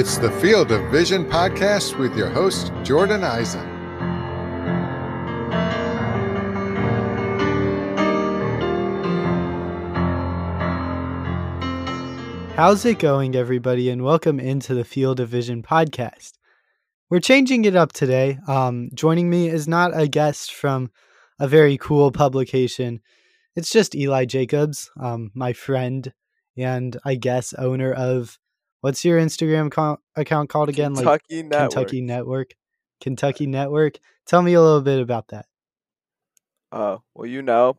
It's the Field of Vision podcast with your host, Jordan Eisen. How's it going, everybody, and welcome into the Field of Vision podcast. We're changing it up today. Um, joining me is not a guest from a very cool publication. It's just Eli Jacobs, um, my friend, and I guess owner of what's your Instagram co- account called again? Kentucky like Network. Kentucky Network. Kentucky Network. Tell me a little bit about that. Oh, well, you know,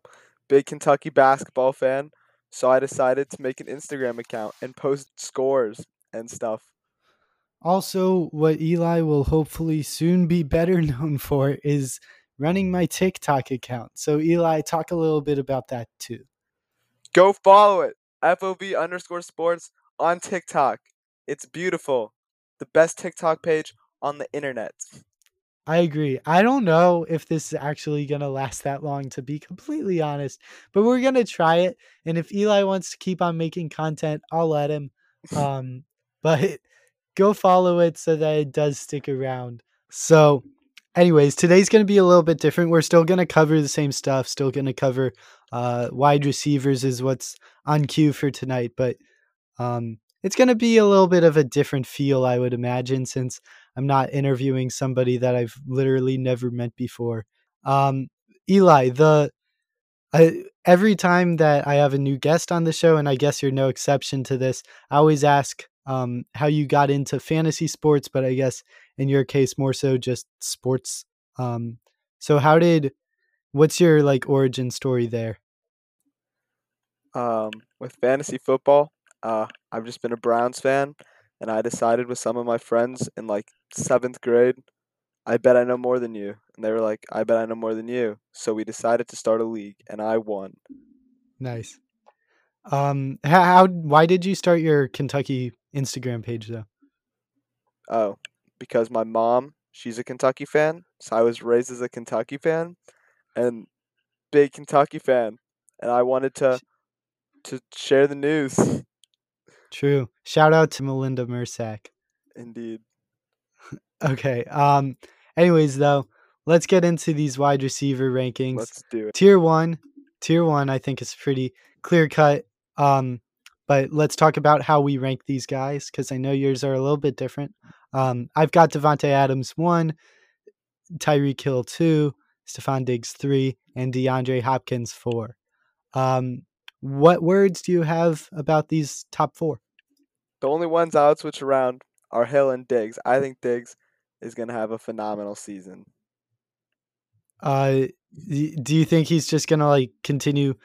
big Kentucky basketball fan. So I decided to make an Instagram account and post scores and stuff. Also, what Eli will hopefully soon be better known for is running my TikTok account. So, Eli, talk a little bit about that too. Go follow it. FOV underscore sports on TikTok. It's beautiful. The best TikTok page on the internet. I agree. I don't know if this is actually going to last that long, to be completely honest, but we're going to try it. And if Eli wants to keep on making content, I'll let him. Um, but go follow it so that it does stick around. So, anyways, today's going to be a little bit different. We're still going to cover the same stuff, still going to cover uh, wide receivers, is what's on cue for tonight. But um, it's going to be a little bit of a different feel, I would imagine, since I'm not interviewing somebody that I've literally never met before. Um, Eli, the I, every time that I have a new guest on the show, and I guess you're no exception to this, I always ask um, how you got into fantasy sports, but I guess in your case more so just sports. Um, so how did what's your like origin story there? Um, with fantasy football, uh, I've just been a Browns fan, and I decided with some of my friends in like seventh grade, I bet I know more than you, and they were like, I bet I know more than you. So we decided to start a league, and I won. Nice. Um, how, how why did you start your Kentucky Instagram page though? Oh, because my mom, she's a Kentucky fan, so I was raised as a Kentucky fan, and big Kentucky fan, and I wanted to to share the news. True. Shout out to Melinda Mersack. Indeed. Okay. Um. Anyways, though, let's get into these wide receiver rankings. Let's do it. Tier one, tier one, I think is pretty clear cut. Um, but let's talk about how we rank these guys because I know yours are a little bit different. Um, I've got Davante Adams one, Tyreek Hill two, Stefon Diggs three, and DeAndre Hopkins four. Um, what words do you have about these top four? The only ones I would switch around are Hill and Diggs. I think Diggs is going to have a phenomenal season. Uh, do you think he's just gonna like continue?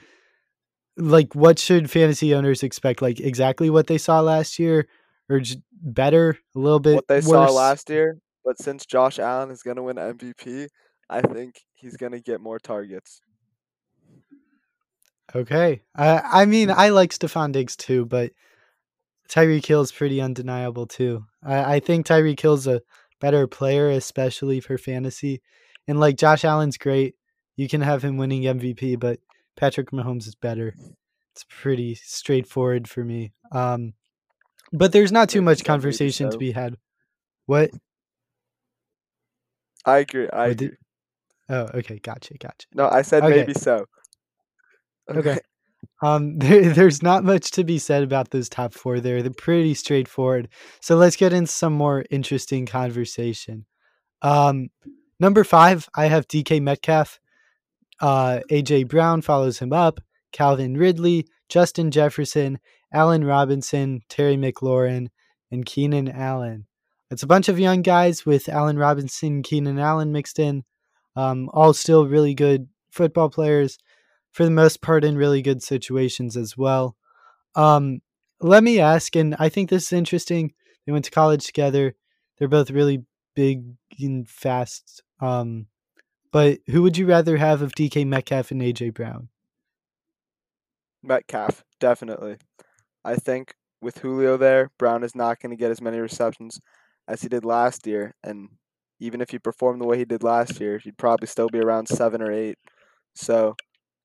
Like, what should fantasy owners expect? Like exactly what they saw last year, or better, a little bit What they worse? saw last year, but since Josh Allen is going to win MVP, I think he's going to get more targets. Okay, I I mean I like Stefon Diggs too, but Tyreek Hill's pretty undeniable too. I I think Tyreek Hill's a better player, especially for fantasy, and like Josh Allen's great. You can have him winning MVP, but Patrick Mahomes is better. It's pretty straightforward for me. Um, but there's not too much conversation to be had. What? I agree. I agree. Oh, okay, gotcha, gotcha. No, I said Okay. maybe so. Okay. Um, there, there's not much to be said about those top four there. They're pretty straightforward. So let's get into some more interesting conversation. Um, number five, I have DK Metcalf. Uh, AJ Brown follows him up. Calvin Ridley, Justin Jefferson, Allen Robinson, Terry McLaurin, and Keenan Allen. It's a bunch of young guys with Allen Robinson, Keenan Allen mixed in. Um, all still really good football players for the most part in really good situations as well. Um, let me ask, and I think this is interesting. They went to college together. They're both really big and fast. Um, but who would you rather have of DK Metcalf and AJ Brown? Metcalf, definitely. I think with Julio there, Brown is not going to get as many receptions as he did last year. And even if he performed the way he did last year, he'd probably still be around seven or eight. So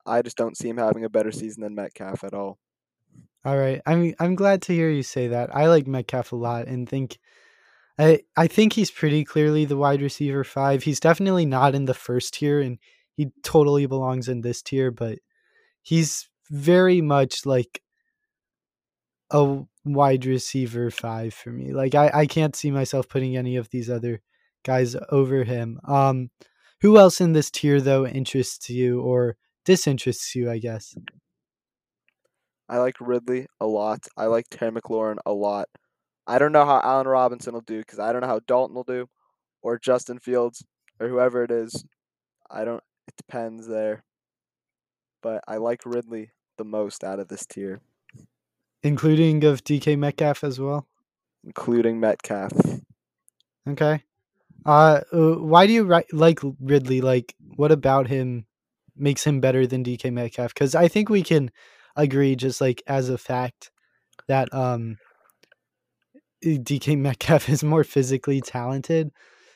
I just don't see him having a better season than Metcalf at all. All right. I'm I'm glad to hear you say that. I like Metcalf a lot and think I I think he's pretty clearly the wide receiver 5. He's definitely not in the first tier and he totally belongs in this tier, but he's very much like a wide receiver 5 for me. Like I I can't see myself putting any of these other guys over him. Um who else in this tier though interests you or disinterests you, I guess? I like Ridley a lot. I like Terry McLaurin a lot. I don't know how Allen Robinson will do because I don't know how Dalton will do, or Justin Fields, or whoever it is. I don't. It depends there. But I like Ridley the most out of this tier, Including of DK Metcalf as well. including Metcalf. Okay. Uh, uh, why do you ri- like Ridley? Like, what about him makes him better than DK Metcalf? Because I think we can agree, just like as a fact, that um, DK Metcalf is more physically talented.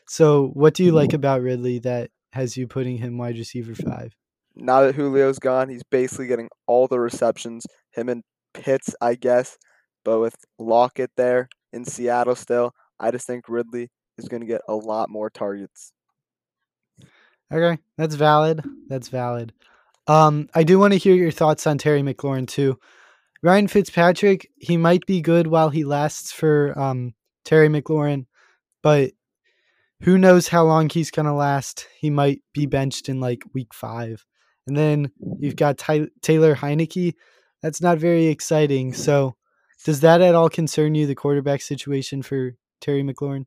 So, what do you like about Ridley that has you putting him wide receiver five? Now that Julio's gone, he's basically getting all the receptions. Him and Pitts, I guess, but with Lockett there in Seattle still, I just think Ridley is going to get a lot more targets. Okay, that's valid. That's valid. Um, I do want to hear your thoughts on Terry McLaurin too. Ryan Fitzpatrick, he might be good while he lasts for um, Terry McLaurin, but who knows how long he's gonna last? He might be benched in like week five, and then you've got Ty- Taylor Heinicke. That's not very exciting. So, does that at all concern you? The quarterback situation for Terry McLaurin?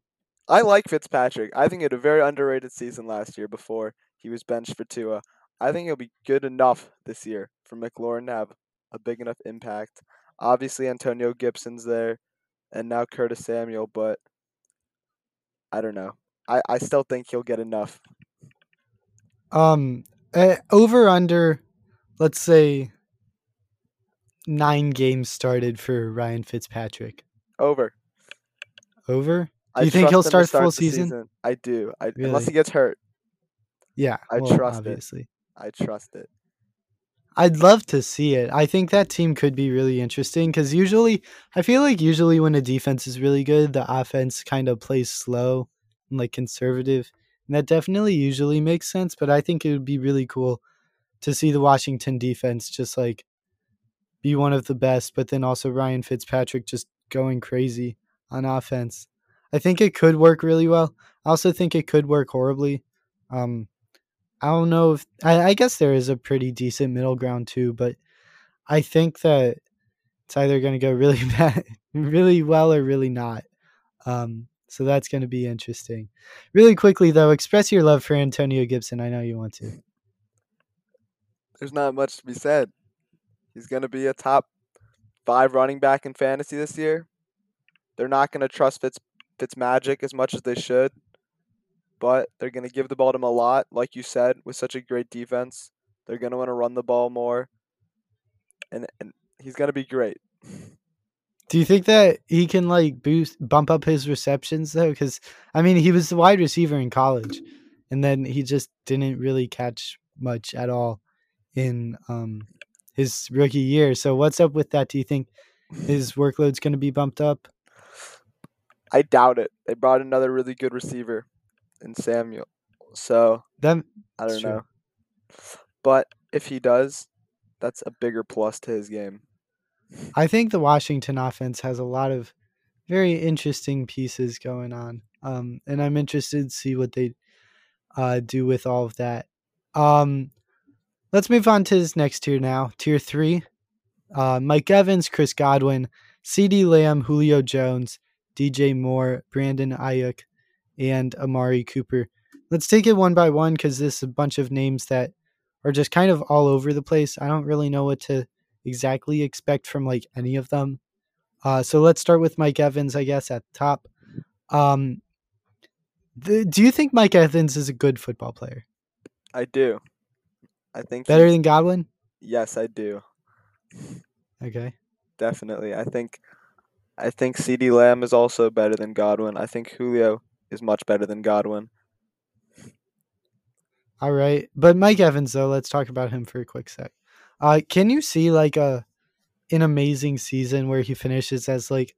I like Fitzpatrick. I think he had a very underrated season last year before he was benched for Tua. I think he'll be good enough this year for McLaurin to have a big enough impact. Obviously, Antonio Gibson's there, and now Curtis Samuel, but I don't know. I, I still think he'll get enough. Um, uh, over under, let's say nine games started for Ryan Fitzpatrick. Over. Over? I Do you think he'll start, start full the season? I do. I, Unless he gets hurt, Yeah, I well, trust it. I trust it. I'd love to see it. I think that team could be really interesting because usually, I feel like usually when a defense is really good, the offense kind of plays slow and like conservative. And that definitely usually makes sense. But I think it would be really cool to see the Washington defense just like be one of the best, but then also Ryan Fitzpatrick just going crazy on offense. I think it could work really well. I also think it could work horribly. Um, I don't know if I, I guess there is a pretty decent middle ground too, but I think that it's either going to go really bad, really well, or really not. Um, so that's going to be interesting. Really quickly though, express your love for Antonio Gibson. I know you want to. There's not much to be said. He's going to be a top five running back in fantasy this year. They're not going to trust Fitz Fitzmagic as much as they should, but they're going to give the ball to him a lot, like you said, with such a great defense. They're going to want to run the ball more, and and he's going to be great. Do you think that he can like boost, bump up his receptions though? Because I mean, he was the wide receiver in college, and then he just didn't really catch much at all in um, his rookie year. So what's up with that? Do you think his workload's going to be bumped up? I doubt it. They brought another really good receiver in Samuel, so Them I don't true. know. But if he does, that's a bigger plus to his game. I think the Washington offense has a lot of very interesting pieces going on. Um, and I'm interested to see what they uh, do with all of that. Um, let's move on to this next tier now. Tier three uh, Mike Evans, Chris Godwin, CeeDee Lamb, Julio Jones, DJ Moore, Brandon Aiyuk, and Amari Cooper. Let's take it one by one because this is a bunch of names that are just kind of all over the place. I don't really know what to exactly expect from like any of them. Uh, so let's start with Mike Evans, I guess, at the top. Um, the, do you think Mike Evans is a good football player? I do. I think Better than Godwin? yes, I do. Okay. Definitely. I think I think CeeDee Lamb is also better than Godwin. I think Julio is much better than Godwin. All right. But Mike Evans, though, let's talk about him for a quick sec. Uh, can you see like a an amazing season where he finishes as like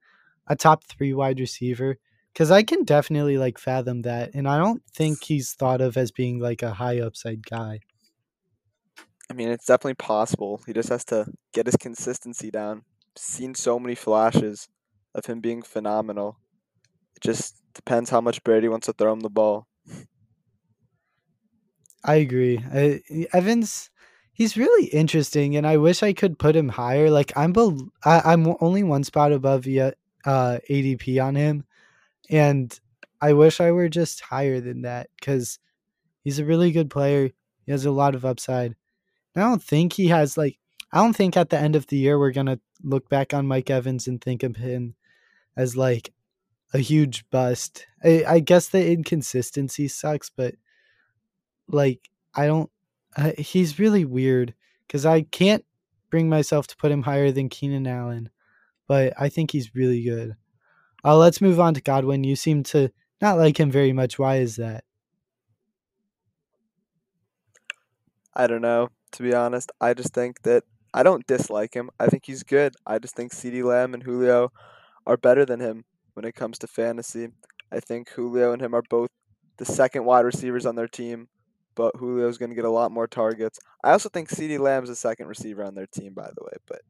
a top three wide receiver? Because I can definitely like fathom that, and I don't think he's thought of as being like a high upside guy. I mean, it's definitely possible. He just has to get his consistency down. Seen so many flashes of him being phenomenal. It just depends how much Brady wants to throw him the ball. I agree. I, Evans, he's really interesting, and I wish I could put him higher. Like I'm, bel- I, I'm only one spot above uh, ADP on him, and I wish I were just higher than that because he's a really good player. He has a lot of upside. I don't think he has like. I don't think at the end of the year we're gonna look back on Mike Evans and think of him as like a huge bust. I, I guess the inconsistency sucks, but like I don't. Uh, he's really weird because I can't bring myself to put him higher than Keenan Allen, but I think he's really good. Uh, let's move on to Godwin. You seem to not like him very much. Why is that? I don't know. To be honest, I just think that I don't dislike him. I think he's good. I just think CeeDee Lamb and Julio are better than him when it comes to fantasy. I think Julio and him are both the second wide receivers on their team, but Julio's going to get a lot more targets. I also think CeeDee Lamb's the second receiver on their team, by the way, but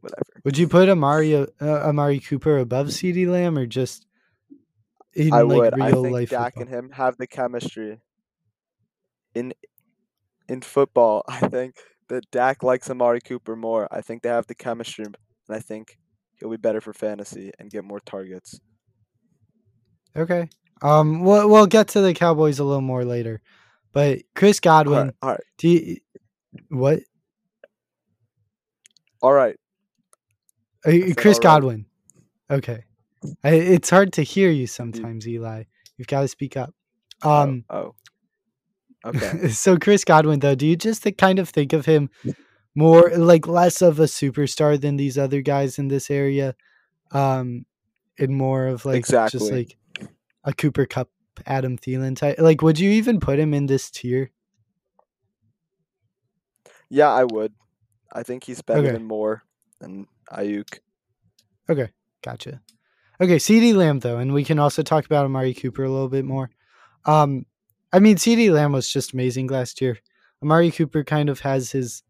whatever. Would you put Amari uh, Amari Cooper above CeeDee Lamb or just in I like would. I real think life Dak football? and him have the chemistry. In in football, I think that Dak likes Amari Cooper more. I think they have the chemistry, and I think he'll be better for fantasy and get more targets. Okay. Um. We'll we'll get to the Cowboys a little more later, but Chris Godwin. right, all right, Do you, what? all right. Uh, Chris all right. Godwin. Okay. I, it's hard to hear you Indeed. sometimes, Eli. You've got to speak up. Oh, Um. oh. Okay. so Chris Godwin, though, do you just th- kind of think of him more like less of a superstar than these other guys in this area, um, and more of like just like a Cooper Kupp, Adam Thielen type? Like, would you even put him in this tier? Yeah, I would. I think he's better Okay. than Moore and Aiyuk. Okay, gotcha. Okay, CeeDee Lamb though, and we can also talk about Amari Cooper a little bit more. Um, I mean, CeeDee Lamb was just amazing last year. Amari Cooper kind of has his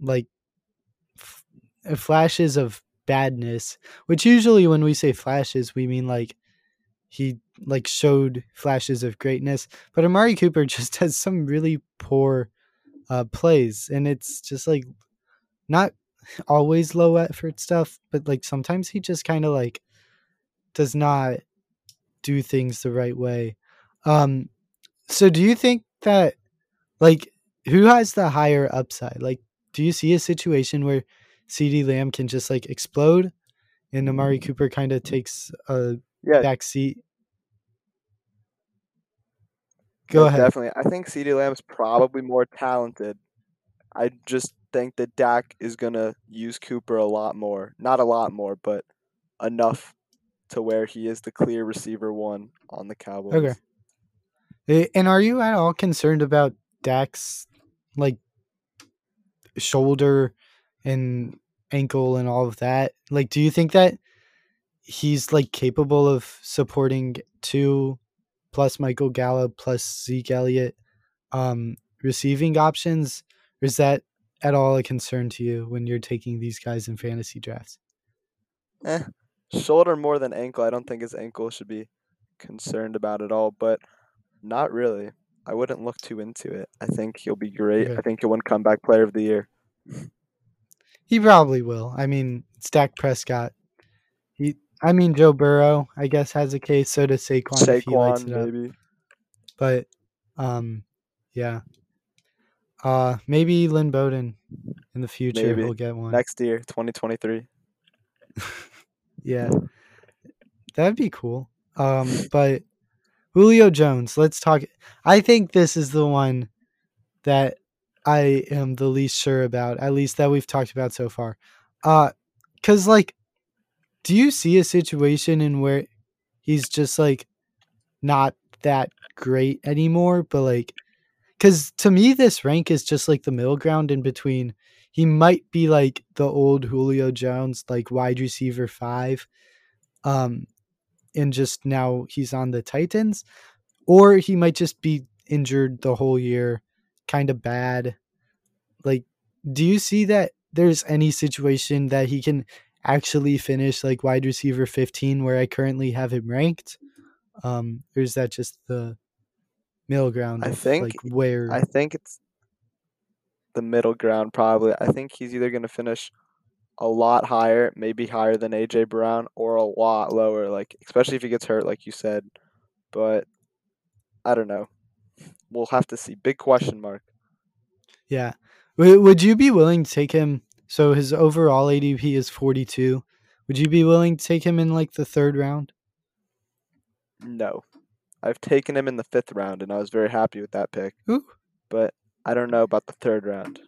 like f- uh, flashes of badness, which usually when we say flashes, we mean like he like showed flashes of greatness. But Amari Cooper just has some really poor uh, plays, and it's just like not always low effort stuff, but like sometimes he just kind of like does not do things the right way. Um so do you think that like who has the higher upside? Like do you see a situation where CeeDee Lamb can just like explode and Amari Cooper kind of takes a Yeah, back seat? Go yeah, ahead. Definitely. I think CeeDee Lamb's probably more talented. I just think that Dak is gonna use Cooper a lot more. Not a lot more, but enough to where he is the clear receiver one on the Cowboys. Eh, And are you at all concerned about Dak's like shoulder and ankle and all of that? Like, do you think that he's like capable of supporting two plus Michael Gallup plus Zeke Elliott um, receiving options? Or is that at all a concern to you when you're taking these guys in fantasy drafts? Eh, shoulder more than ankle. I don't think his ankle should be concerned about at all, but not really. I wouldn't look too into it. I think he'll be great. Okay. I think he'll win comeback player of the year. He probably will. I mean, it's Dak Prescott. He, I mean, Joe Burrow, I guess, has a case. So does Saquon, if he lights Saquon, it up. maybe. But, um, yeah. Uh, maybe Lynn Bowden in the future Maybe. will get one. Next year, 2023. Yeah, that'd be cool. Um, but Julio Jones, let's talk. I think this is the one that I am the least sure about, at least that we've talked about so far. Uh, cause like, do you see a situation in where he's just like not that great anymore, but like, because to me this rank is just like the middle ground in between. He might be like the old Julio Jones, like wide receiver five, um, and just now he's on the Titans, or he might just be injured the whole year, kind of bad. Like, do you see that there's any situation that he can actually finish like wide receiver 15 where I currently have him ranked? Um, or is that just the middle ground? I think- like where I think it's the middle ground probably. I think he's either going to finish a lot higher, maybe higher than AJ Brown, or a lot lower, like especially if he gets hurt, like you said. But I don't know. We'll have to see. Big question mark. Yeah. W- would you be willing to take him? So his overall ADP is 42. Would you be willing to take him in like the third round? No. I've taken him in the fifth round, and I was very happy with that pick. Ooh. But I don't know about the third round.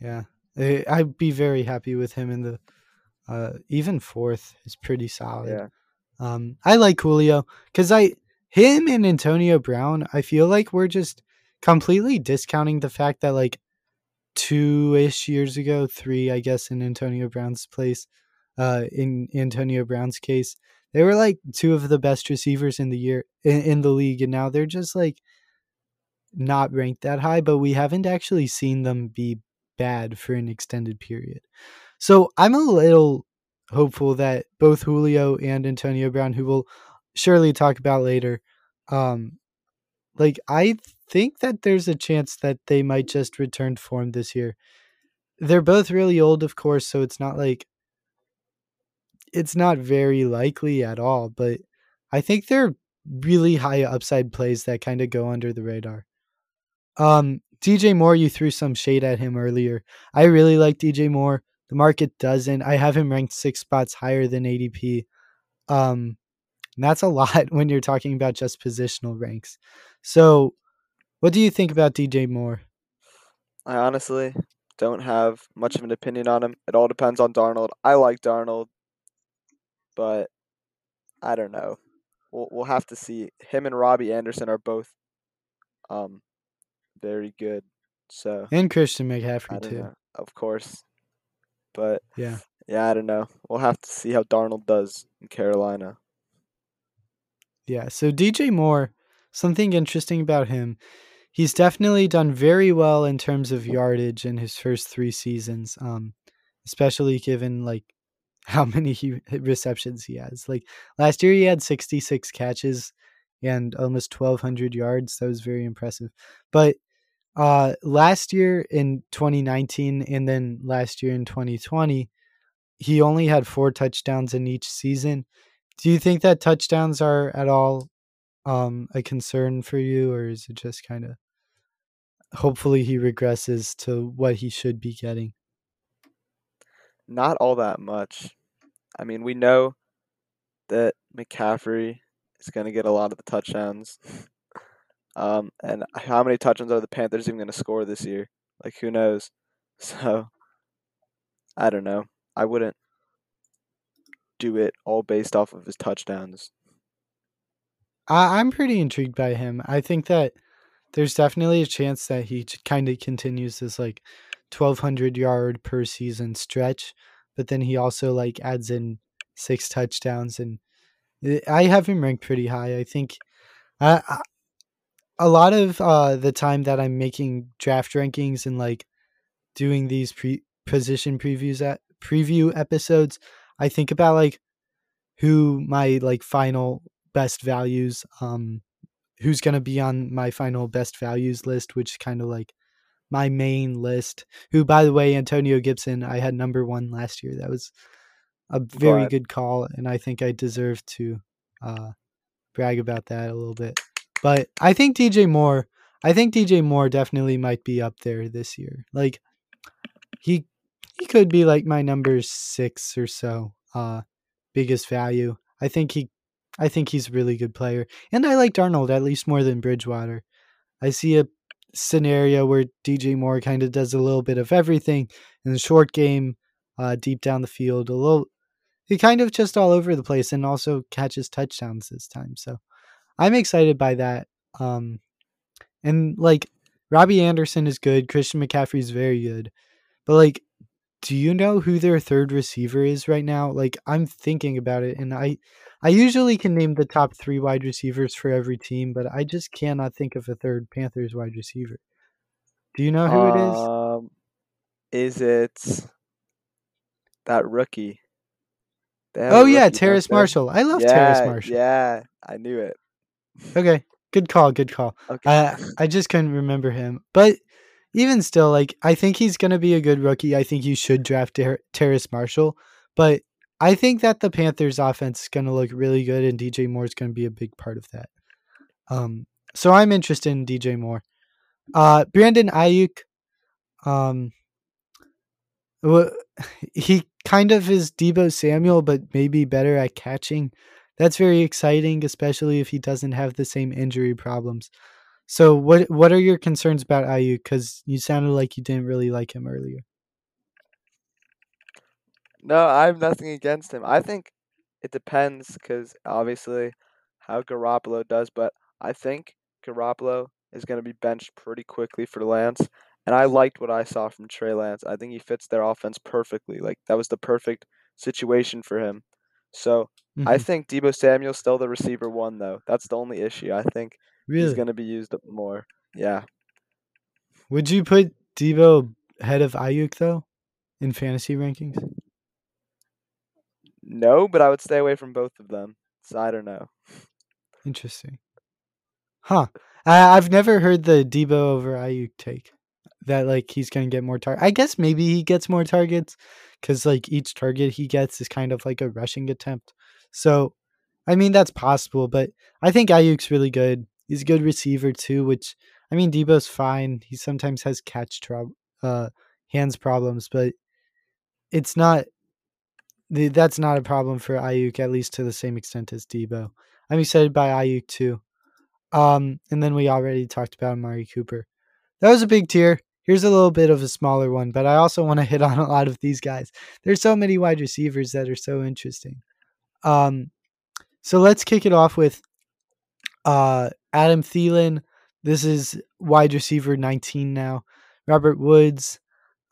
Yeah. I- I'd be very happy with him in the uh even fourth is pretty solid. Yeah. Um I like Julio cuz I him and Antonio Brown, I feel like we're just completely discounting the fact that like two-ish years ago, 3 I guess in Antonio Brown's place, uh in Antonio Brown's case, they were like two of the best receivers in the year in, in the league and now they're just like not ranked that high, but we haven't actually seen them be bad for an extended period. So I'm a little hopeful that both Julio and Antonio Brown, who we'll surely talk about later, um, like I think that there's a chance that they might just return form this year. They're both really old, of course, so it's not like it's not very likely at all, but I think they're really high upside plays that kind of go under the radar. Um, DJ Moore, you threw some shade at him earlier. I really like DJ Moore. The market doesn't. I have him ranked six spots higher than ADP. Um, that's a lot when you're talking about just positional ranks. So, what do you think about DJ Moore? I honestly don't have much of an opinion on him. It all depends on Darnold. I like Darnold, but I don't know. We'll we'll have to see. Him and Robbie Anderson are both um very good. So And Christian McCaffrey too. know. Of course. But Yeah. yeah, I don't know. We'll have to see how Darnold does in Carolina. Yeah. So DJ Moore, something interesting about him, he's definitely done very well in terms of yardage in his first three seasons. Um, especially given like how many he, receptions he has. Like last year, he had 66 catches and almost 1,200 yards. That was very impressive. But uh, last year in 2019 and then last year in 2020, he only had four touchdowns in each season. Do you think that touchdowns are at all um, a concern for you, or is it just kind of hopefully he regresses to what he should be getting? Not all that much. I mean, we know that McCaffrey is going to get a lot of the touchdowns. Um, and how many touchdowns are the Panthers even going to score this year? Like, who knows? So, I don't know. I wouldn't do it all based off of his touchdowns. I, I'm pretty intrigued by him. I think that there's definitely a chance that he kind of continues this like 1200 yard per season stretch, but then he also like adds in six touchdowns and I- I have him ranked pretty high. I think I- a lot of uh, the time that I'm making draft rankings and like doing these pre position previews at preview episodes, I think about like who my like final best values um who's going to be on my final best values list which is kind of like my main list. Who by the way Antonio Gibson I had number 1 last year. That was a very good call and I think I deserve to uh brag about that a little bit but I think DJ Moore I think DJ Moore definitely might be up there this year like he he could be like my number 6 or so uh biggest value I think he I think he's a really good player. And I like Darnold at least more than Bridgewater. I see a scenario where DJ Moore kind of does a little bit of everything in the short game, uh, deep down the field, a little he kind of just all over the place and also catches touchdowns this time. So I'm excited by that. Um and like Robbie Anderson is good. Christian McCaffrey is very good. But like, do you know who their third receiver is right now? Like, I'm thinking about it, and I, I usually can name the top three wide receivers for every team, but I just cannot think of a third Panthers wide receiver. Do you know who it is? Um, is it that rookie? They have a Oh yeah, Terrace? Marshall. I love yeah, Terrace Marshall. Yeah, I knew it. Okay, good call. Good call. Okay. I I just couldn't remember him, but even still, like I think he's gonna be a good rookie. I think you should draft Ter- Terrace Marshall, but I think that the Panthers' offense is gonna look really good, and DJ Moore is gonna be a big part of that. Um, so I'm interested in DJ Moore. Uh, Brandon Aiyuk, um, he kind of is Deebo Samuel, but maybe better at catching. That's very exciting, especially if he doesn't have the same injury problems. So, what what are your concerns about Aiyuk? Because you sounded like you didn't really like him earlier. No, I have nothing against him. I think it depends because obviously how Garoppolo does, but I think Garoppolo is going to be benched pretty quickly for Lance. And I liked what I saw from Trey Lance. I think he fits their offense perfectly. Like that was the perfect situation for him. So I Mhm. think Deebo Samuel's still the receiver one though. That's the only issue. I think he's going to be used up more. Yeah. would you put Deebo ahead of Aiyuk though in fantasy rankings? No, but I would stay away from both of them. So I don't know. Interesting, huh? I, I've never heard the Deebo over Aiyuk take. That like he's gonna get more target. I guess maybe he gets more targets because like each target he gets is kind of like a rushing attempt. So, I mean that's possible, but I think Aiyuk's really good. He's a good receiver too. Which I mean Deebo's fine. He sometimes has catch trouble, uh, hands problems, but it's not. That's not a problem for Aiyuk, at least to the same extent as Deebo. I'm excited by Aiyuk too. Um, and then we already talked about Amari Cooper. That was a big tier. Here's a little bit of a smaller one, but I also want to hit on a lot of these guys. There's so many wide receivers that are so interesting. Um, so let's kick it off with uh Adam Thielen. This is wide receiver 19 now. Robert Woods,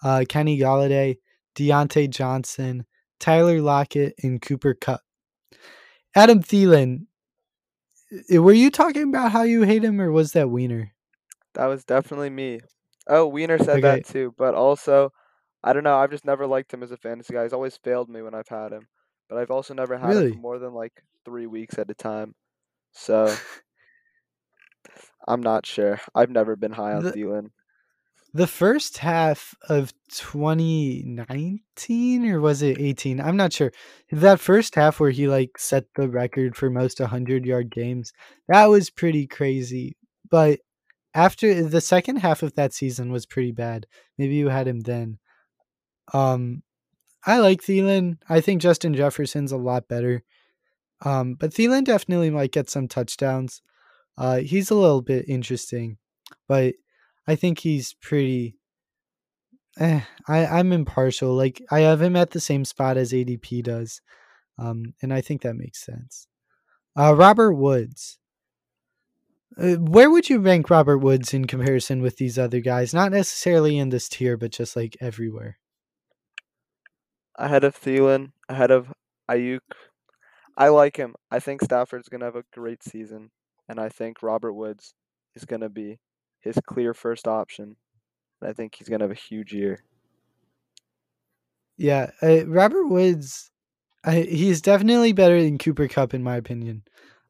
uh, Kenny Golladay, Diontae Johnson, Tyler Lockett, and Cooper Kupp. Adam Thielen, were you talking about how you hate him, or was that Wiener? That was definitely me. Oh, Wiener said Okay. that too, but also, I don't know. I've just never liked him as a fantasy guy. He's always failed me when I've had him, but I've also never had him for more than like three weeks at a time. So I'm not sure. I've never been high on The- Thielen. The first half of 2019 or was it 18? I'm not sure. That first half where he like set the record for most 100 yard games, that was pretty crazy. But after the second half of that season was pretty bad. Maybe you had him then. Um I like Thielen. I think Justin Jefferson's a lot better. Um but Thielen definitely might get some touchdowns. Uh he's a little bit interesting, but I think he's pretty Eh, I I'm impartial. Like I have him at the same spot as ADP does, um, and I think that makes sense. Uh, Robert Woods. Uh, where would you rank Robert Woods in comparison with these other guys? Not necessarily in this tier, but just like everywhere. Ahead of Thielen, ahead of Aiyuk. I like him. I think Stafford's gonna have a great season, and I think Robert Woods is gonna be his clear first option. And I think he's gonna have a huge year. Yeah, uh, Robert Woods. I, he's definitely better than Cooper Kupp in my opinion.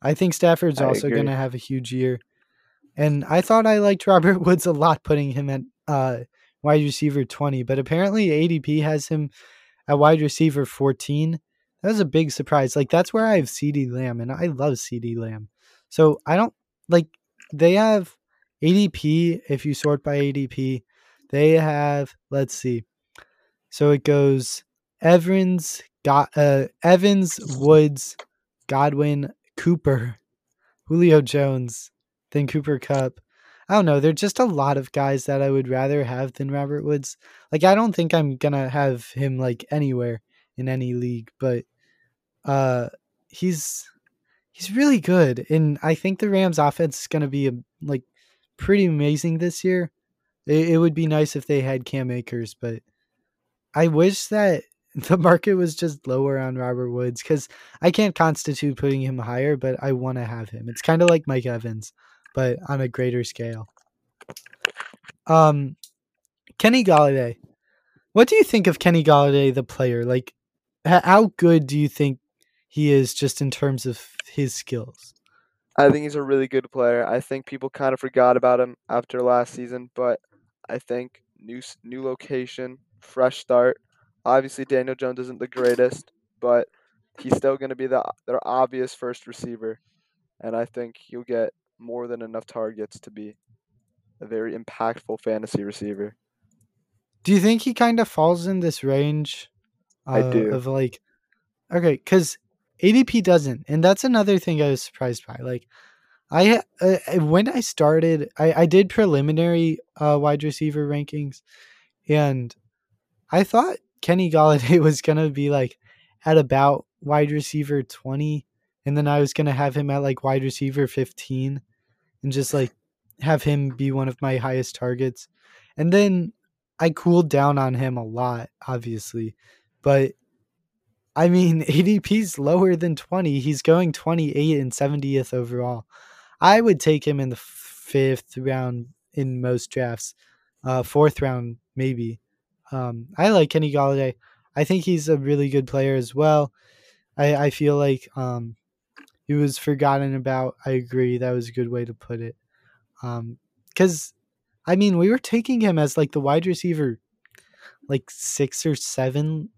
I think Stafford's I also going to have a huge year. And I thought I liked Robert Woods a lot putting him at uh, wide receiver 20, but apparently ADP has him at wide receiver 14. That was a big surprise. Like that's where I have CeeDee Lamb and I love CeeDee Lamb. So I don't like they have ADP if you sort by ADP. They have let's see. So it goes Evans, got uh, Evans, Woods, Godwin, Cooper, Julio Jones, then Cooper Kupp. I don't know. There're just a lot of guys that I would rather have than Robert Woods. Like I don't think I'm gonna have him like anywhere in any league, but uh he's he's really good. And I think the Rams offense is gonna be a, like pretty amazing this year. It, it would be nice if they had Cam Akers, but I wish that the market was just lower on Robert Woods because I can't constitute putting him higher, but I want to have him. It's kind of like Mike Evans, but on a greater scale. Um, Kenny Golladay. What do you think of Kenny Golladay, the player? Like, how good do you think he is just in terms of his skills? I think he's a really good player. I think people kind of forgot about him after last season, but I think new new location, fresh start. Obviously, Daniel Jones isn't the greatest, but he's still going to be the their obvious first receiver, and I think he'll get more than enough targets to be a very impactful fantasy receiver. Do you think he kind of falls in this range? Uh, I do. Of like, okay, because ADP doesn't, and that's another thing I was surprised by. Like, I uh, when I started, I I did preliminary uh, wide receiver rankings, and I thought Kenny Golladay was gonna be like at about wide receiver twenty, and then I was gonna have him at like wide receiver fifteen, and just like have him be one of my highest targets. And then I cooled down on him a lot, obviously. But I mean, ADP's lower than 20. He's going 28 and 70th overall. I would take him in the fifth round in most drafts, uh, fourth round, maybe. Um, I like Kenny Golladay. I think he's a really good player as well. I, I feel like um, he was forgotten about. I agree. That was a good way to put it. Because, um, I mean, we were taking him as like the wide receiver, like six or seven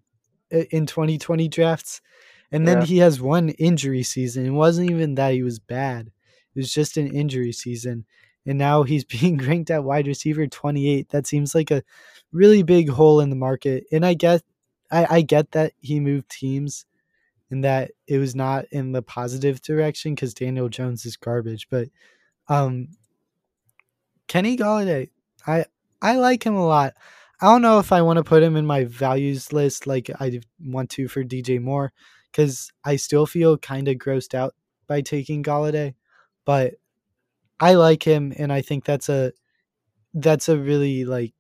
in 2020 drafts. And then yeah. he has one injury season. It wasn't even that he was bad, it was just an injury season. And now he's being ranked at wide receiver 28. That seems like a really big hole in the market. And I get, I, I get that he moved teams and that it was not in the positive direction because Daniel Jones is garbage. But um, Kenny Golladay, I I like him a lot. I don't know if I want to put him in my values list like I want to for DJ Moore because I still feel kind of grossed out by taking Golladay, but I like him and I think that's a that's a really like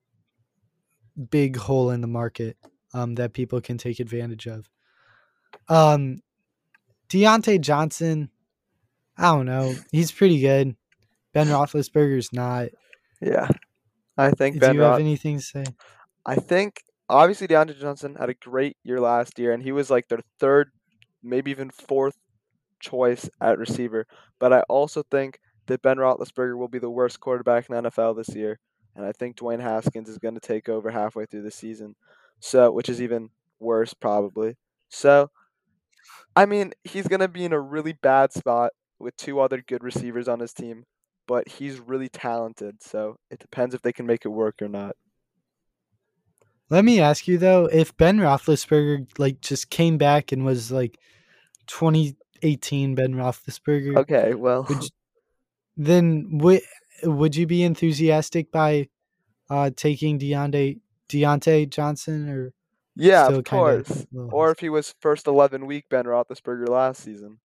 big hole in the market um, that people can take advantage of. Um, Diontae Johnson, I don't know, he's pretty good. Ben Roethlisberger's not. Yeah, I think. Do ben you have anything to say? I think obviously Diontae Johnson had a great year last year, and he was like their third, maybe even fourth choice at receiver. But I also think that Ben Roethlisberger will be the worst quarterback in the NFL this year, and I think Dwayne Haskins is going to take over halfway through the season, so which is even worse probably. So, I mean, he's going to be in a really bad spot with two other good receivers on his team but he's really talented. So it depends if they can make it work or not. Let me ask you though, if Ben Roethlisberger like just came back and was like 2018 Ben Roethlisberger, okay, well, would you, then would would you be enthusiastic by uh, taking Deontay Diontae Johnson or yeah, of course, or if he was first 11 week Ben Roethlisberger last season,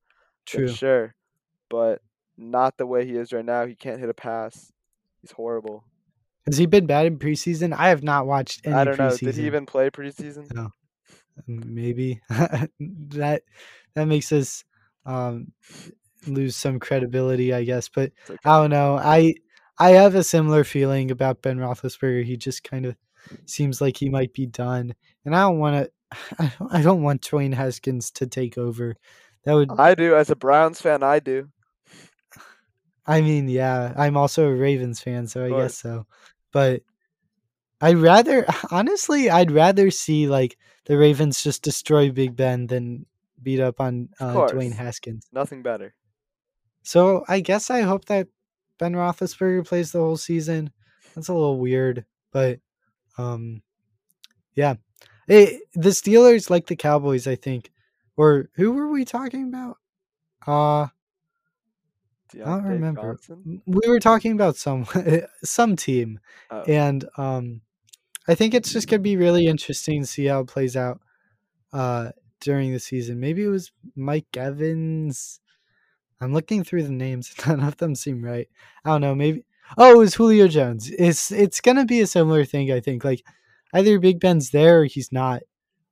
true, sure, but not the way he is right now. He can't hit a pass. He's horrible. Has he been bad in preseason? I have not watched any. I don't know. Did he even play preseason? No. Maybe that that makes us um, lose some credibility, I guess. But okay. I don't know. I I have a similar feeling about Ben Roethlisberger. He just kind of seems like he might be done, and I don't want to. I don't, I don't want Dwayne Haskins to take over. That would I do as a Browns fan. I do. I mean, yeah, I'm also a Ravens fan, so I guess so. But I'd rather, honestly, I'd rather see like the Ravens just destroy Big Ben than beat up on uh, Dwayne Haskins. Nothing better. So I guess I hope that Ben Roethlisberger plays the whole season. That's a little weird, but um, yeah. It, the Steelers like the Cowboys, I think. Or who were we talking about? Uh Diontae I don't remember. Johnson? We were talking about some some team, oh. and um, I think it's just gonna be really interesting to see how it plays out uh, during the season. Maybe it was Mike Evans. I'm looking through the names. None of them seem right. I don't know. Maybe Oh, it was Julio Jones. It's it's gonna be a similar thing, I think. Like either Big Ben's there or he's not.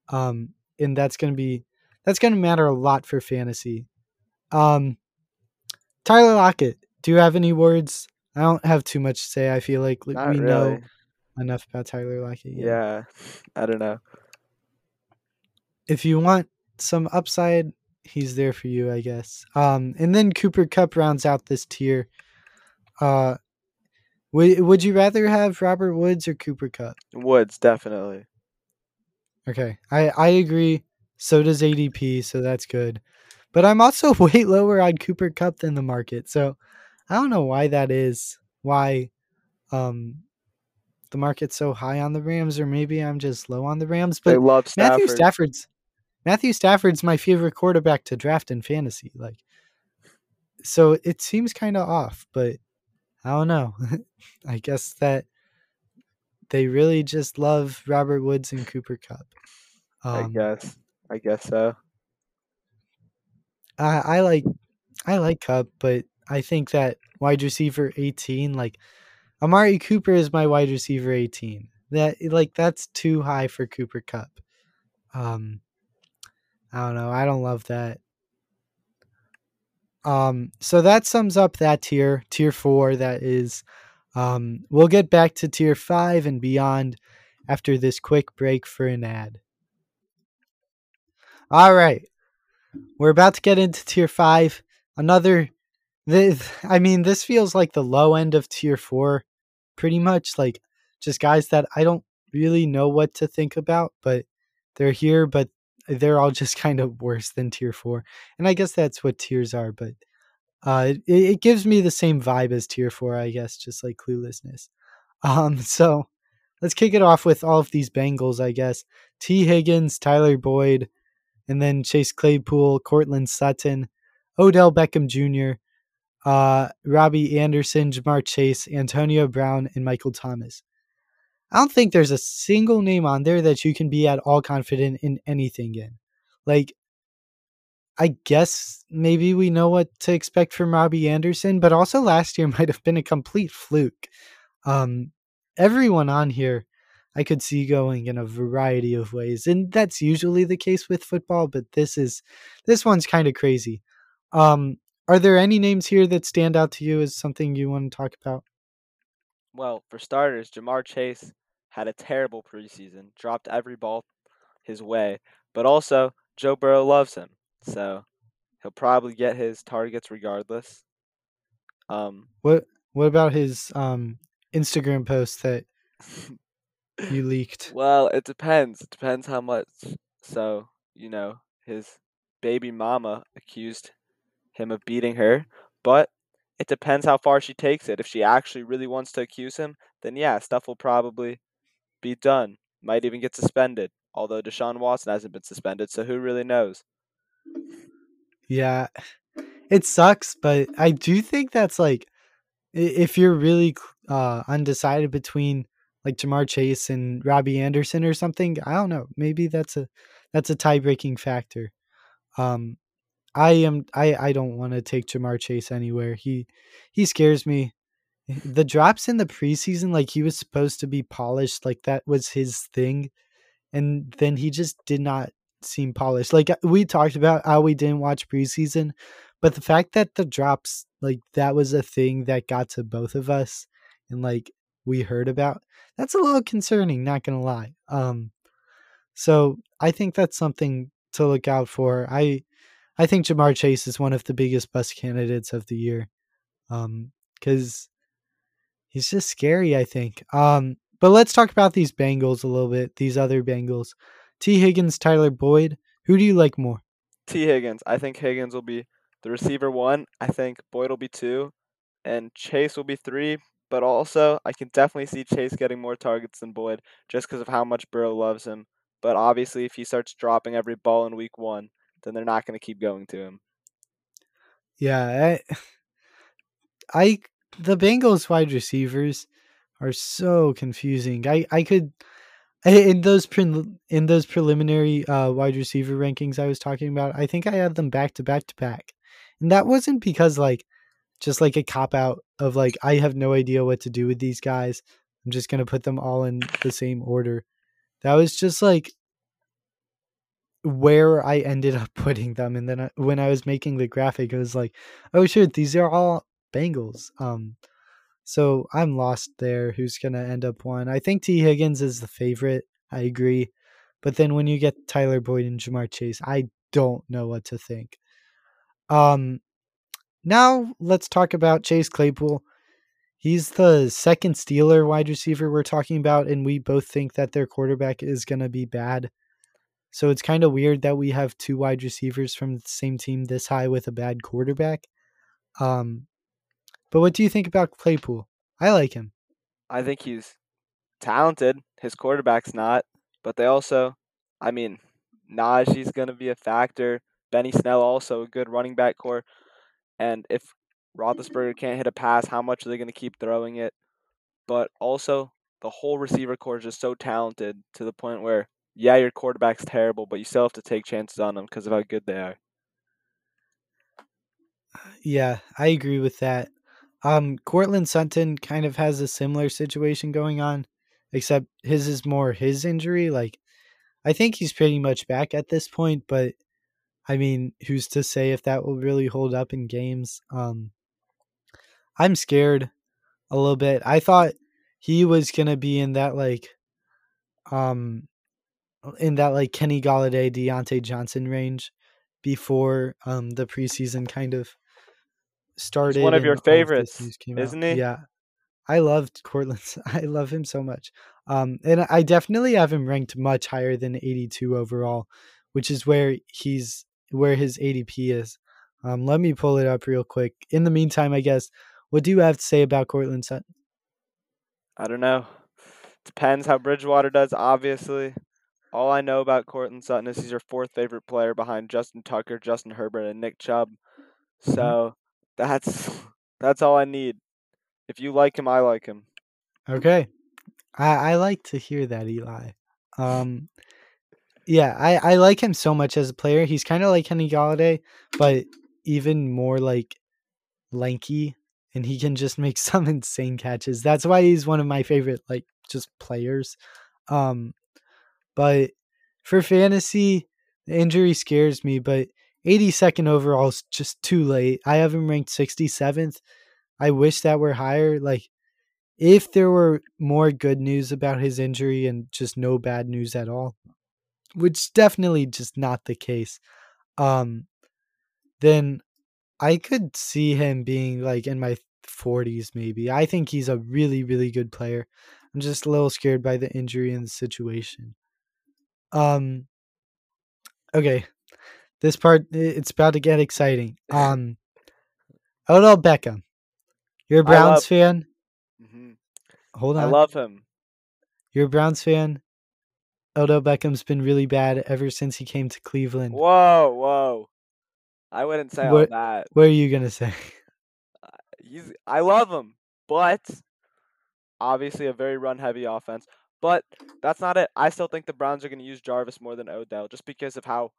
Um, and that's gonna be that's gonna matter a lot for fantasy. Um, Tyler Lockett. Do you have any words? I don't have too much to say. I feel like Not we really. know enough about Tyler Lockett. yet. Yeah, I don't know. if you want some upside, he's there for you, I guess. Um, and then Cooper Kupp rounds out this tier. Uh, would would you rather have Robert Woods or Cooper Kupp? Woods definitely. Okay, I I agree. So does ADP, so that's good. But I'm also way lower on Cooper Kupp than the market, so I don't know why that is. Why, um, the market's so high on the Rams, or maybe I'm just low on the Rams. But They love Stafford. Matthew Stafford's Matthew Stafford's my favorite quarterback to draft in fantasy. Like, so it seems kind of off, but I don't know. I guess that they really just love Robert Woods and Cooper Kupp. I Um, guess. I guess so. I, I like I like Kupp, but I think that wide receiver 18, like Amari Cooper is my wide receiver 18. That like that's too high for Cooper Kupp. Um I don't know. I don't love that. Um so that sums up that tier, tier 4 that is um we'll get back to tier 5 and beyond after this quick break for an ad. All right. We're about to get into tier 5. Another this, I mean, this feels like the low end of tier four, pretty much. Like just guys that I don't really know what to think about, but they're here, but they're all just kind of worse than tier four. And I guess that's what tiers are, but uh, it, it gives me the same vibe as tier four, I guess, just like cluelessness. Um, so let's kick it off with all of these Bengals, I guess. Tee Higgins, Tyler Boyd, and then Chase Claypool, Courtland Sutton, Odell Beckham Jr., uh, Robbie Anderson, Ja'Marr Chase, Antonio Brown, and Michael Thomas. I don't think there's a single name on there that you can be at all confident in anything in. Like, I guess maybe we know what to expect from Robbie Anderson, but also last year might have been a complete fluke. Um, everyone on here I could see going in a variety of ways, and that's usually the case with football. But this is this one's kind of crazy. Um, are there any names here that stand out to you as something you want to talk about? Well, for starters, Ja'Marr Chase had a terrible preseason, dropped every ball his way, but also Joe Burrow loves him, so he'll probably get his targets regardless. Um, What What about his um Instagram post that you leaked? well, it depends. It depends how much. So, you know, his baby mama accused him of beating her, but it depends how far she takes it. If she actually really wants to accuse him, then yeah, stuff will probably be done. Might even get suspended. Although Deshaun Watson hasn't been suspended, so who really knows? Yeah, it sucks, but I do think that's like if you're really uh undecided between like Ja'Marr Chase and Robbie Anderson or something, I don't know. Maybe that's a that's a tie breaking factor. Um, I am I I don't want to take Ja'Marr Chase anywhere. He he scares me. The drops in the preseason, like he was supposed to be polished, like that was his thing, and then he just did not seem polished. Like uh, we talked about how we didn't watch preseason, but the fact that the drops like that was a thing that got to both of us and like we heard about, that's a little concerning, not gonna lie. Um so I think that's something to look out for. I I think Ja'Marr Chase is one of the biggest bust candidates of the year. Um cuz he's just scary, I think. Um but let's talk about these Bengals a little bit, these other Bengals. Tee Higgins, Tyler Boyd, who do you like more? Tee Higgins. I think Higgins will be the receiver one. I think Boyd will be two, and Chase will be three. But also, I can definitely see Chase getting more targets than Boyd just because of how much Burrow loves him. But obviously, if he starts dropping every ball in week one, then they're not going to keep going to him. Yeah, I, I the Bengals wide receivers are so confusing. I I could in those pre, in those preliminary uh, wide receiver rankings I was talking about. I think I had them back to back to back, and that wasn't because like just like a cop out of like I have no idea what to do with these guys. I'm just gonna put them all in the same order. That was just like where I ended up putting them, and then I, when I was making the graphic, it was like, oh shoot, these are all Bengals. Um, so I'm lost there. Who's gonna end up one? I think Tee Higgins is the favorite. I agree, but then when you get Tyler Boyd and Ja'Marr Chase, I don't know what to think. Um, now let's talk about Chase Claypool. He's the second Steeler wide receiver we're talking about, and we both think that their quarterback is going to be bad. So it's kind of weird that we have two wide receivers from the same team this high with a bad quarterback. Um, but what do you think about Claypool? I like him. I think he's talented. His quarterback's not, but they also, I mean, Najee's going to be a factor. Benny Snell also a good running back core. And if Roethlisberger can't hit a pass, how much are they going to keep throwing it? But also, the whole receiver core is just so talented to the point where, yeah, your quarterback's terrible, but you still have to take chances on them because of how good they are. Uh, yeah, I agree with that. Um, Courtland Sutton kind of has a similar situation going on, except his is more his injury. Like, I think he's pretty much back at this point, but I mean, who's to say if that will really hold up in games? Um, I'm scared a little bit. I thought he was gonna be in that like, um, in that like Kenny Golladay, Diontae Johnson range before um the preseason kind of started. He's one of your favorites, isn't out. he? Yeah, I loved Courtland. I love him so much. Um, and I definitely have him ranked much higher than 82 overall, which is where he's where his ADP is. Um, let me pull it up real quick. In the meantime, I guess, what do you have to say about Courtland Sutton? I don't know. Depends how Bridgewater does, obviously. All I know about Courtland Sutton is he's your fourth favorite player behind Justin Tucker, Justin Herbert, and Nick Chubb. Mm-hmm. So that's that's all I need. If you like him, I like him. Okay. I, I like to hear that, Eli. Um yeah, I, I like him so much as a player. He's kind of like Kenny Golladay, but even more like lanky, and he can just make some insane catches. That's why he's one of my favorite like just players. Um, but for fantasy, the injury scares me. But 82nd overall is just too late. I have him ranked 67th. I wish that were higher. Like if there were more good news about his injury and just no bad news at all, which definitely just not the case, um, then I could see him being like in my 40s maybe. I think he's a really really good player. I'm just a little scared by the injury and the situation. Um okay. This part it's about to get exciting. Um Odell Beckham. You're a Browns love, fan? Mm-hmm. Hold on. I love him. You're a Browns fan? Odell Beckham's been really bad ever since he came to Cleveland. Whoa, whoa. I wouldn't say what, all that. What are you gonna say? Uh, he's, I love him, but obviously a very run-heavy offense. But that's not it. I still think the Browns are going to use Jarvis more than Odell, just because of how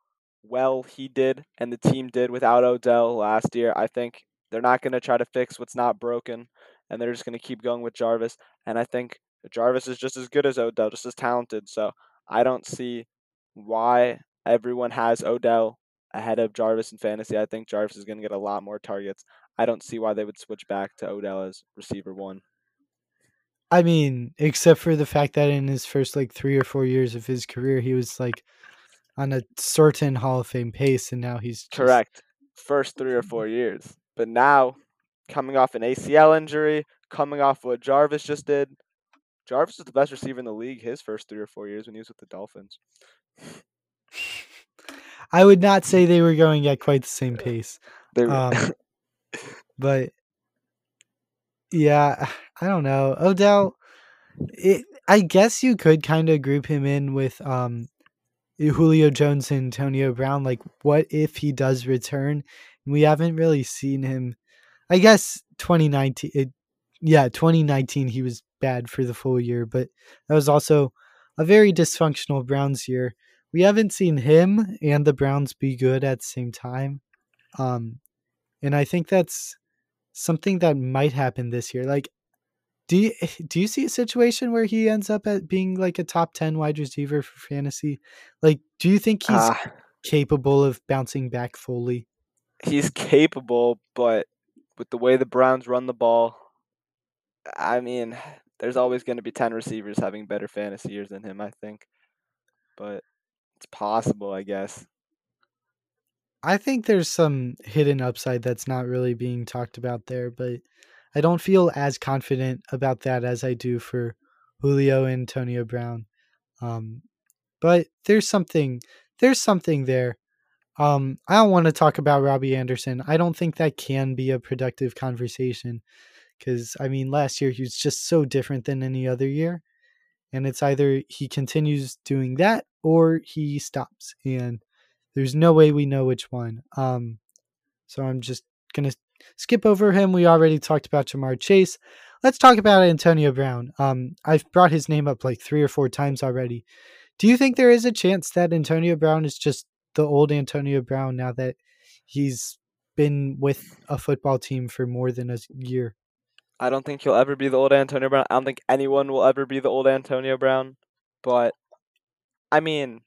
well he did and the team did without Odell last year. I think they're not going to try to fix what's not broken, and they're just going to keep going with Jarvis. And I think Jarvis is just as good as Odell, just as talented. So I don't see why everyone has Odell ahead of Jarvis in fantasy. I think Jarvis is going to get a lot more targets. I don't see why they would switch back to Odell as receiver one. I mean, except for the fact that in his first like three or four years of his career, he was like on a certain Hall of Fame pace, and now he's just... correct. First three or four years, but now coming off an ACL injury, coming off what Jarvis just did, Jarvis was the best receiver in the league his first three or four years when he was with the Dolphins. I would not say they were going at quite the same pace. Um, but yeah, I don't know. Odell, it, I guess you could kind of group him in with um, Julio Jones and Antonio Brown. Like, what if he does return? We haven't really seen him. I guess 2019, it, yeah, 2019, he was bad for the full year, but that was also a very dysfunctional Browns year. We haven't seen him and the Browns be good at the same time. Um, and I think that's something that might happen this year. Like, do you do you see a situation where he ends up at being like a top ten wide receiver for fantasy? Like, do you think he's Ah, capable of bouncing back fully? he's capable, but with the way the Browns run the ball, I mean, there's always going to be 10 receivers having better fantasy years than him, I think. But it's possible, I guess. I think there's some hidden upside that's not really being talked about there, but I don't feel as confident about that as I do for Julio and Antonio Brown. Um, but there's something there's something there. Um, I don't want to talk about Robbie Anderson. I don't think that can be a productive conversation because I mean last year he was just so different than any other year. And it's either he continues doing that or he stops. And there's no way we know which one. Um, so I'm just gonna skip over him. We already talked about Ja'Marr Chase. Let's talk about Antonio Brown. Um, I've brought his name up like three or four times already. Do you think there is a chance that Antonio Brown is just the old Antonio Brown now that he's been with a football team for more than a year? I don't think he'll ever be the old Antonio Brown. I don't think anyone will ever be the old Antonio Brown. But I mean,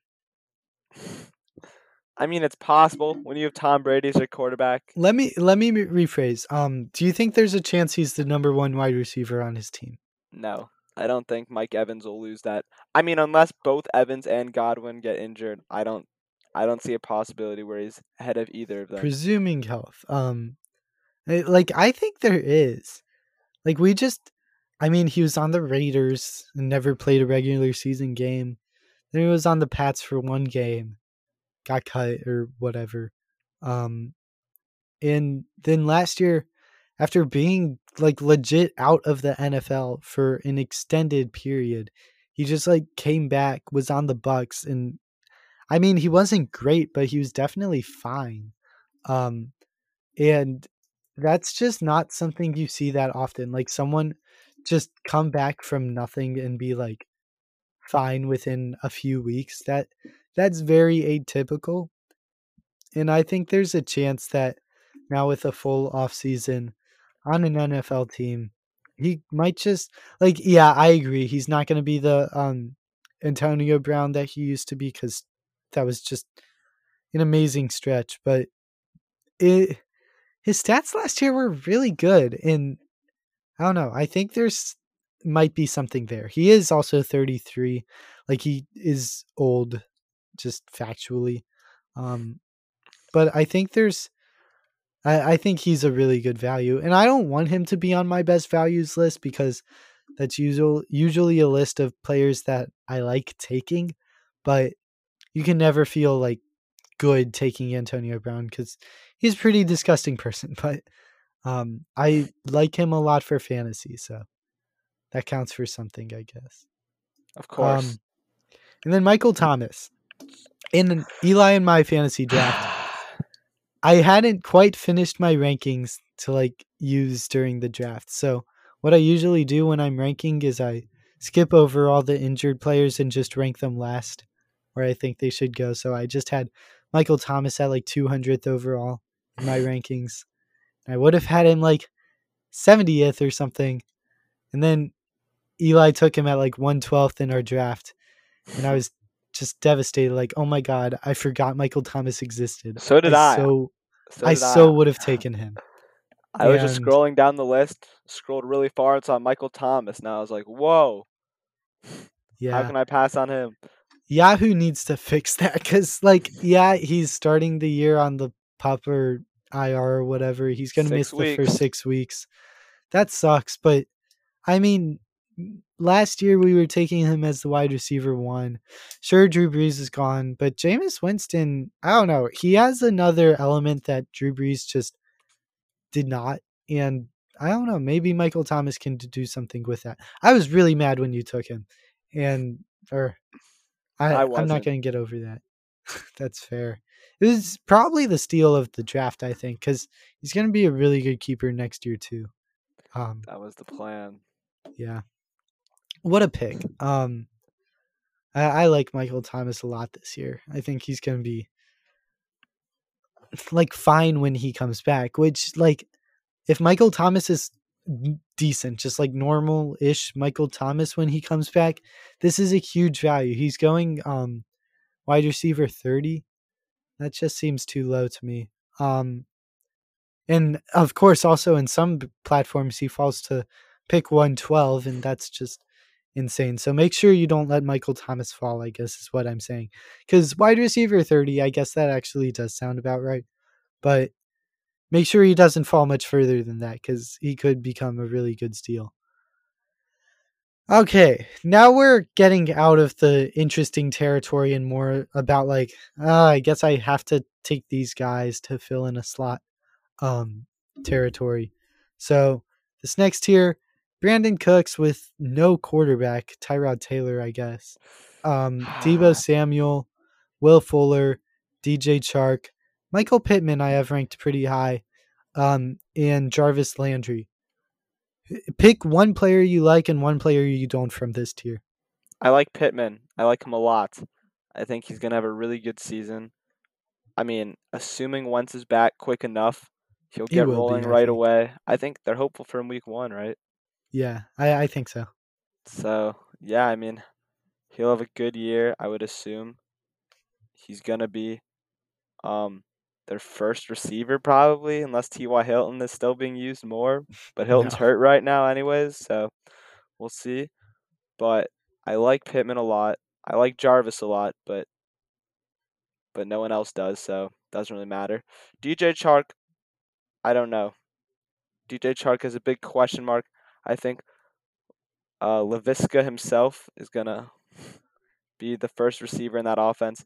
I mean, it's possible when you have Tom Brady as your quarterback. Let me let me rephrase. Um, do you think there's a chance he's the number one wide receiver on his team? No, I don't think Mike Evans will lose that. I mean, unless both Evans and Godwin get injured, I don't, I don't see a possibility where he's ahead of either of them. Presuming health. Um, eh, like I think there is. Like we just, I mean, he was on the Raiders and never played a regular season game. Then he was on the Pats for one game, got cut or whatever. Um, and then last year, after being like legit out of the NFL for an extended period, he just like came back, was on the Bucs, and I mean, he wasn't great, but he was definitely fine. Um, and that's just not something you see that often. Like someone just come back from nothing and be like fine within a few weeks. That that's very atypical. And I think there's a chance that now with a full off season on an NFL team, he might just like yeah, I agree. He's not going to be the um Antonio Brown that he used to be cuz that was just an amazing stretch, but it his stats last year were really good and I don't know. I think there's might be something there. He is also 33. Like he is old just factually. Um but I think there's I, I think he's a really good value. And I don't want him to be on my best values list because that's usual usually a list of players that I like taking, but you can never feel like good taking Antonio Brown because he's a pretty disgusting person. But um, I like him a lot for fantasy, so that counts for something, I guess. Of course. Um, and then Michael Thomas in Eli in my fantasy draft. I hadn't quite finished my rankings to like use during the draft. So what I usually do when I'm ranking is I skip over all the injured players and just rank them last where I think they should go. So I just had Michael Thomas at like 200th overall in my rankings. I would have had him like 70th or something. And then Eli took him at like 112th in our draft. And I was just devastated like, "Oh my god, I forgot Michael Thomas existed." So did I. So So I did so would have taken him. I was just scrolling down the list, scrolled really far and saw Michael Thomas. Now I was like, whoa, Yeah. how can I pass on him? Yahoo needs to fix that because, like, yeah, he's starting the year on the popper IR or whatever. He's going to miss Six the first six weeks. That sucks. But I mean, last year we were taking him as the wide receiver one. Sure, Drew Brees is gone, but Jameis Winston, I don't know. He has another element that Drew Brees just did not. And I don't know. Maybe Michael Thomas can do something with that. I was really mad when you took him. And, or, I, I I'm not going to get over that. That's fair. It was probably the steal of the draft, I think, because he's going to be a really good keeper next year, too. Um, That was the plan. yeah. What a pick. Um I, I like Michael Thomas a lot this year. I think he's gonna be like fine when he comes back, which like if Michael Thomas is decent, just like normal ish Michael Thomas when he comes back, this is a huge value. He's going um wide receiver 30. That just seems too low to me. Um and of course also in some platforms he falls to pick 112 and that's just insane. So make sure you don't let Michael Thomas fall, I guess is what I'm saying. Cuz wide receiver 30, I guess that actually does sound about right. But make sure he doesn't fall much further than that cuz he could become a really good steal. Okay, now we're getting out of the interesting territory and more about like, uh, I guess I have to take these guys to fill in a slot um territory. So this next tier, Brandin Cooks with no quarterback, Tyrod Taylor, I guess. Um, Deebo Samuel, Will Fuller, DJ Chark, Michael Pittman, I have ranked pretty high, um, and Jarvis Landry. Pick one player you like and one player you don't from this tier. I like Pittman. I like him a lot. I think he's gonna have a really good season. I mean, assuming Wentz is back quick enough, he'll get be, rolling I right away. I think they're hopeful for him week one, right? Yeah, I, I think so. So yeah, I mean, he'll have a good year. I would assume he's gonna be um their first receiver probably, unless T.Y. Hilton is still being used more. But Hilton's No. hurt right now, anyways. So we'll see. But I like Pittman a lot. I like Jarvis a lot, but but no one else does, so doesn't really matter. DJ Chark, I don't know. DJ Chark is a big question mark. I think uh, Laviska himself is gonna be the first receiver in that offense.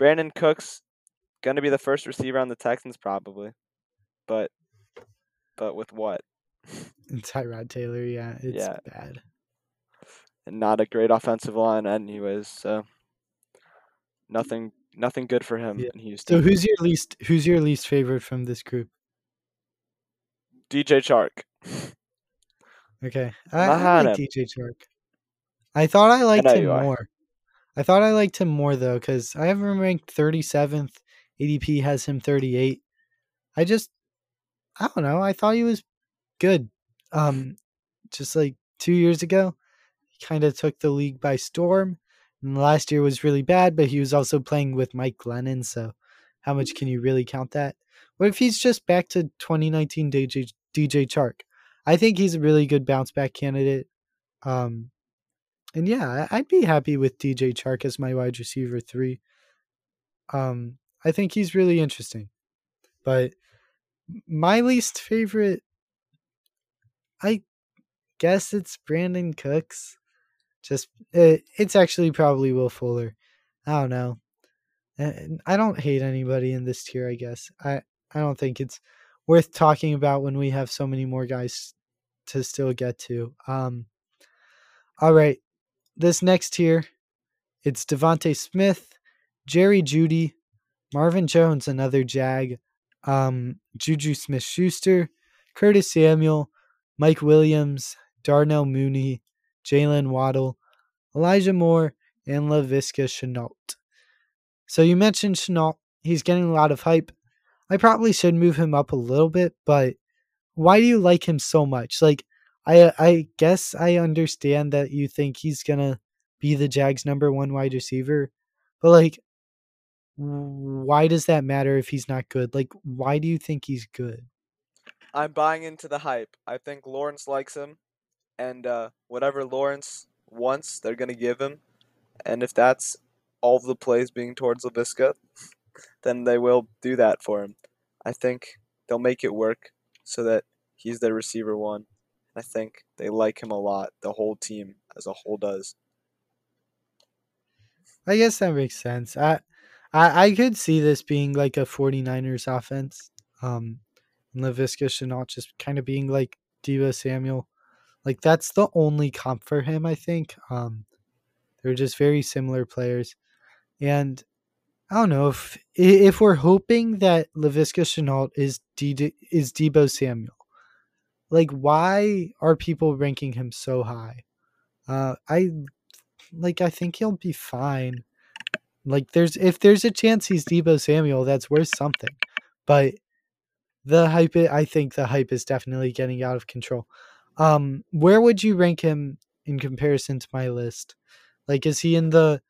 Brandin Cooks gonna be the first receiver on the Texans probably, but but with what? Tyrod Taylor, yeah, it's Yeah. bad. And not a great offensive line, anyways. So nothing nothing good for him Yeah. in Houston. So who's your least who's your least favorite from this group? DJ Chark. Okay. I, I like. DJ Chark. I thought I liked know him more. I thought I liked him more though, because I have him ranked 37th. ADP has him 38. I just I don't know. I thought he was good. Um just like two years ago. He kind of took the league by storm. And last year was really bad, but he was also playing with Mike Glennon, so how much can you really count that? What if he's just back to 2019 DJ DJ Chark? I think he's a really good bounce back candidate. Um, and yeah, I'd be happy with DJ Chark as my wide receiver three. Um, I think he's really interesting. But my least favorite, I guess it's Brandin Cooks. Just it, it's actually probably Will Fuller. I don't know. I don't hate anybody in this tier. I guess I I don't think it's worth talking about when we have so many more guys to still get to. Um, all right, this next tier, it's DeVonta Smith, Jerry Jeudy, Marvin Jones, another Jag, um, Juju Smith Schuster, Curtis Samuel, Mike Williams, Darnell Mooney, Jaylen Waddle, Elijah Moore, and Laviska Shenault. So you mentioned Shenault. He's getting a lot of hype. I probably should move him up a little bit, but why do you like him so much? Like, I I guess I understand that you think he's gonna be the Jags' number one wide receiver, but like, why does that matter if he's not good? Like, why do you think he's good? I'm buying into the hype. I think Lawrence likes him, and uh, whatever Lawrence wants, they're gonna give him. And if that's all the plays being towards Laviska, then they will do that for him. I think they'll make it work so that he's their receiver one. I think they like him a lot. The whole team as a whole does. I guess that makes sense. I I, I could see this being like a 49ers offense. Um and Laviska Shenault just kind of being like Deebo Samuel. Like that's the only comp for him, I think. Um they're just very similar players. And I don't know if if we're hoping that Laviska Shenault is D is Deebo Samuel. Like why are people ranking him so high? Uh I like I think he'll be fine. Like there's if there's a chance he's Deebo Samuel, that's worth something. But the hype. I think the hype is definitely getting out of control. Um, where would you rank him in comparison to my list? Like, is he in the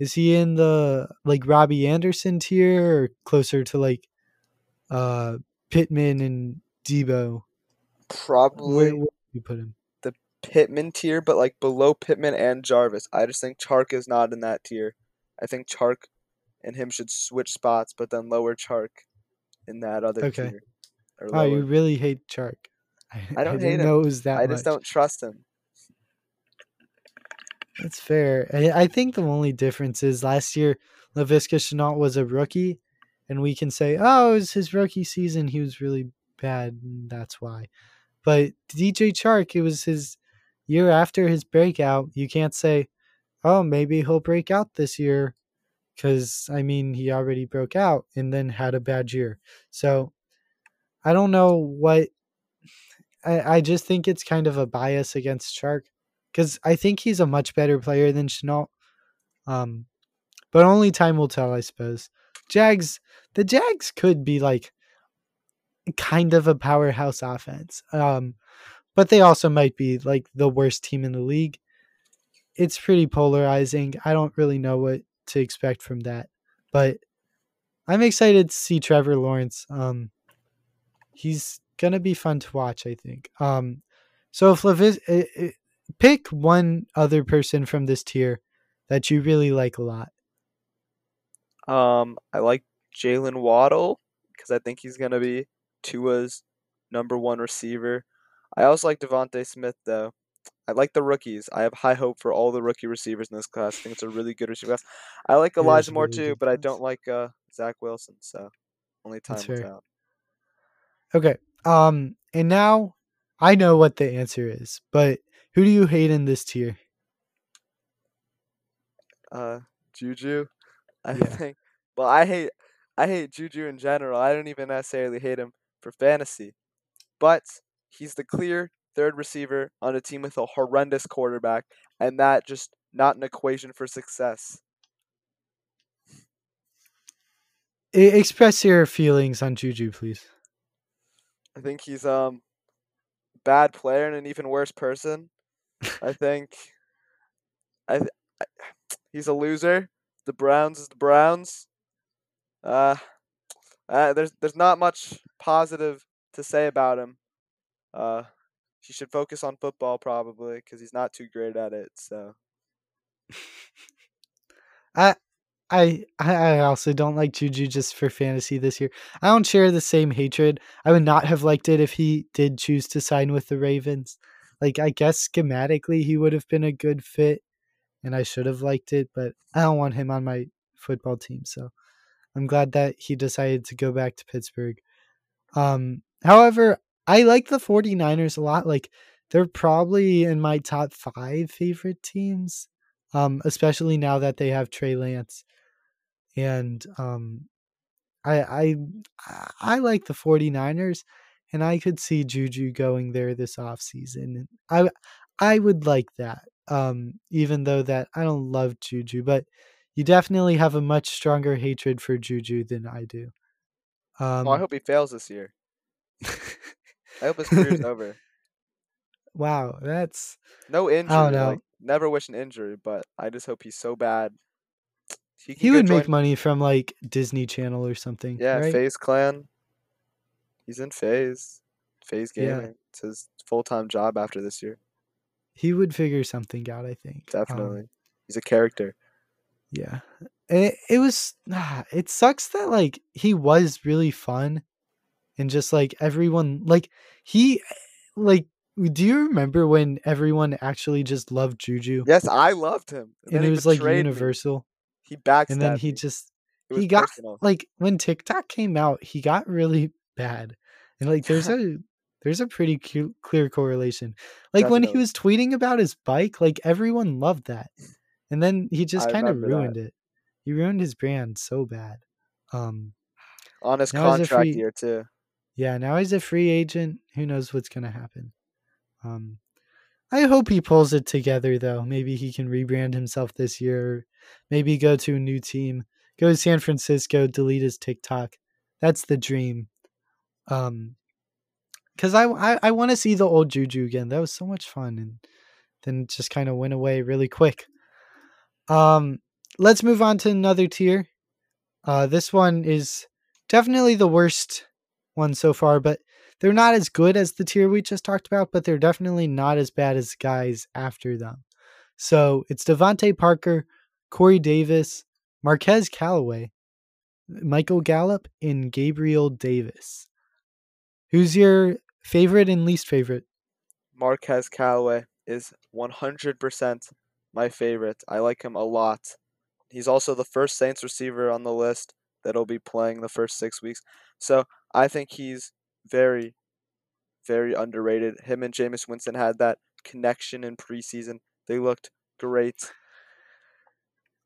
is he in the like Robbie Anderson tier or closer to like uh Pittman and Deebo? Probably Where, where you put him? The Pittman tier, but like below Pittman and Jarvis. I just think Chark is not in that tier. I think Chark and him should switch spots, but then lower Chark in that other Okay. tier. Oh, you really hate Chark. I, I don't didn't hate him. know it was that I just don't trust him. That's fair. I, think the only difference is last year Laviska Shenault was a rookie, and we can say, oh, it was his rookie season. He was really bad, that's why. But DJ Chark, it was his year after his breakout. You can't say, oh, maybe he'll break out this year, because I mean, he already broke out and then had a bad year. So I don't know what. I, I just think it's kind of a bias against Chark because I think he's a much better player than Shenault. Um, but only time will tell, I suppose. Jags, the Jags could be like kind of a powerhouse offense. Um, but they also might be like the worst team in the league. It's pretty polarizing. I don't really know what to expect from that, but I'm excited to see Trevor Lawrence. Um, he's gonna be fun to watch, I think. Um, so if Levis, pick one other person from this tier that you really like a lot. Um, I like Jaylen Waddle because I think he's gonna be Tua's number one receiver. I also like DeVonta Smith though. I like the rookies. I have high hope for all the rookie receivers in this class. I think it's a really good receiver class. I like Elijah Moore really too, but I don't like uh, Zach Wilson. So only time will tell. Okay. Um, and now I know what the answer is, but who do you hate in this tier? Uh, Juju. I Yeah. think. Well, I hate I hate Juju in general. I don't even necessarily hate him for fantasy, but he's the clear third receiver on a team with a horrendous quarterback, and that just not an equation for success. Express your feelings on Juju, please. I think he's um bad player and an even worse person. I think I, I he's a loser. The Browns is the Browns. Uh, uh there's there's not much positive to say about him. Uh he should focus on football probably because he's not too great at it. So I I I also don't like Juju just for fantasy this year. I don't share the same hatred. I would not have liked it if he did choose to sign with the Ravens. Like I guess schematically he would have been a good fit and I should have liked it, but I don't want him on my football team, so I'm glad that he decided to go back to Pittsburgh. Um however, I like the 49ers a lot. Like they're probably in my top 5 favorite teams. Um especially now that they have Trey Lance and um I I I like the 49ers and I could see Juju going there this offseason. I I would like that. Um even though that I don't love Juju, but you definitely have a much stronger hatred for Juju than I do. Um well, I hope he fails this year. I hope his career's over. Wow, that's No injury. know. Like never wish an injury, but I just hope he's so bad. He, he would make money from like Disney Channel or something. Yeah, right? FaZe Clan. He's in FaZe. FaZe Yeah. Gaming. It's his full time job after this year. He would figure something out, I think. Um, Definitely. He's a character. Yeah. It, it was ah, it sucks that like he was really fun and just like everyone like he like do you remember when everyone actually just loved Juju? Yes, I loved him. and then it was like betrayed me. universal. He backstabbed And then he me. just he got personal. like when TikTok came out, he got really bad. And like there's a there's a pretty cu- clear correlation. Like when he was tweeting about his bike, like everyone loved that. And then he just kind of remember that. ruined it. He ruined his brand so bad. Um On his Now he's a contract free- year too. yeah, now he's a free agent. Who knows what's going to happen. Um I hope he pulls it together though. Maybe he can rebrand himself this year. Maybe go to a new team. Go to San Francisco, delete his TikTok. That's the dream. Um, because I I, I want to see the old Juju again. That was so much fun, and then just kind of went away really quick. Um, let's move on to another tier. Uh, this one is definitely the worst one so far, but they're not as good as the tier we just talked about, but they're definitely not as bad as guys after them. So it's DeVante Parker, Corey Davis, Marquez Callaway, Michael Gallup, and Gabriel Davis. Who's your favorite and least favorite? Marquez Callaway is 100% my favorite. I like him a lot. He's also the first Saints receiver on the list that'll be playing the first six weeks. So I think he's very, very underrated. Him and Jameis Winston had that connection in preseason. They looked great.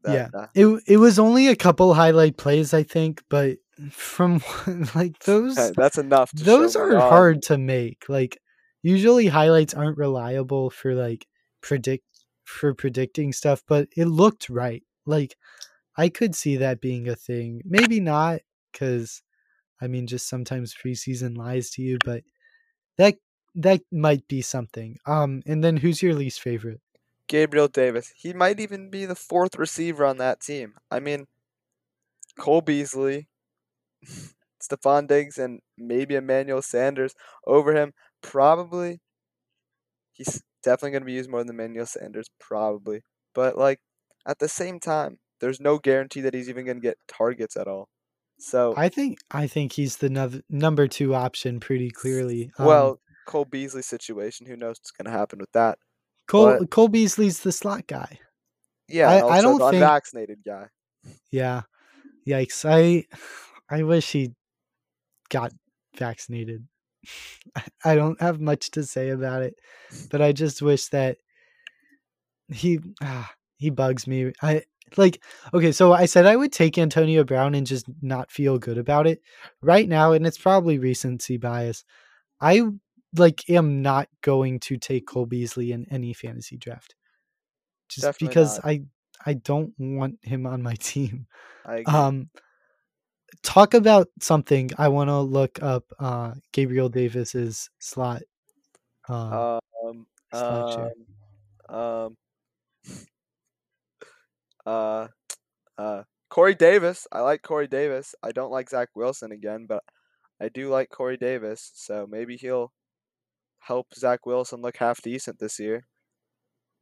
That, yeah, uh, it it was only a couple highlight plays, I think, but from like those, that's enough. To those are God. hard to make. Like usually highlights aren't reliable for like predict for predicting stuff, but it looked right. Like I could see that being a thing. Maybe not cuz I mean just sometimes preseason lies to you, but that that might be something. Um and then who's your least favorite? Gabriel Davis. He might even be the fourth receiver on that team. I mean, Cole Beasley, Stefon Diggs, and maybe Emmanuel Sanders over him. Probably. He's definitely going to be used more than Emmanuel Sanders, probably. But, like, at the same time, there's no guarantee that he's even going to get targets at all. So, I think I think he's the nov- number 2 option pretty clearly. Um, well, Cole Beasley situation, who knows what's going to happen with that? Cole but- Cole Beasley's the slot guy. Yeah, I- I don't the think- unvaccinated guy. Yeah. Yikes. I I wish he got vaccinated. I don't have much to say about it, but I just wish that he ah, he bugs me. I like okay, so I said I would take Antonio Brown and just not feel good about it. Right now, and it's probably recency bias. I like am not going to take Cole Beasley in any fantasy draft. Just Definitely because not. I I don't want him on my team. Um, talk about something. I want to look up uh, Gabriel Davis's slot. Uh, Um, slot um, um, uh, uh, Corey Davis. I like Corey Davis. I don't like Zach Wilson again, but I do like Corey Davis. So maybe he'll help Zach Wilson look half decent this year.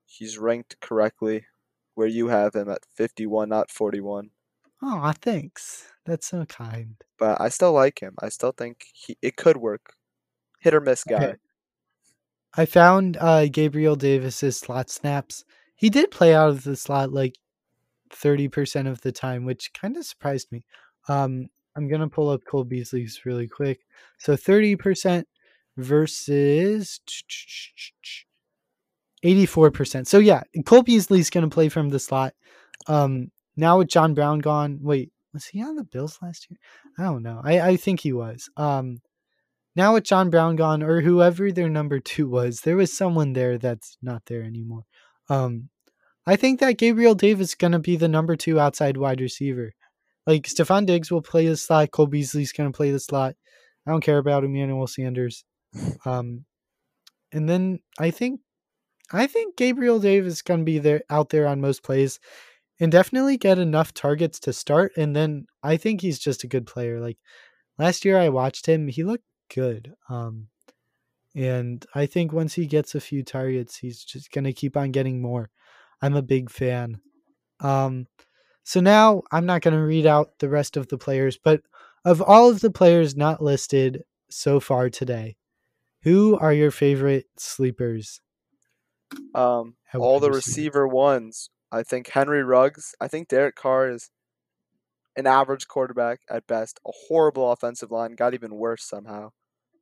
He's ranked correctly where you have him at 51, not 41. oh, thanks. That's so kind. But I still like him. I still think he it could work. Hit or miss guy. Okay. I found uh, Gabriel Davis's slot snaps. He did play out of the slot like thirty percent of the time, which kind of surprised me. Um, I'm gonna pull up Cole Beasley's really quick. So thirty percent versus eighty-four percent. So yeah, Cole Beasley's gonna play from the slot. Um, now with John Brown gone, wait, was he on the Bills last year? I don't know. I I think he was. Um, now with John Brown gone or whoever their number two was, there was someone there that's not there anymore. Um, I think that Gabriel Davis is gonna be the number two outside wide receiver. Like Stefon Diggs will play the slot, Cole Beasley's gonna play the slot. I don't care about Emmanuel Sanders. Um, and then I think I think Gabriel Davis is gonna be there out there on most plays and definitely get enough targets to start. And then I think he's just a good player. Like last year I watched him, he looked good. Um, and I think once he gets a few targets, he's just gonna keep on getting more. I'm a big fan. Um, so now I'm not gonna read out the rest of the players, but of all of the players not listed so far today, who are your favorite sleepers? Um, all the receiver? receiver ones. I think Henry Ruggs. I think Derek Carr is an average quarterback at best. A horrible offensive line got even worse somehow,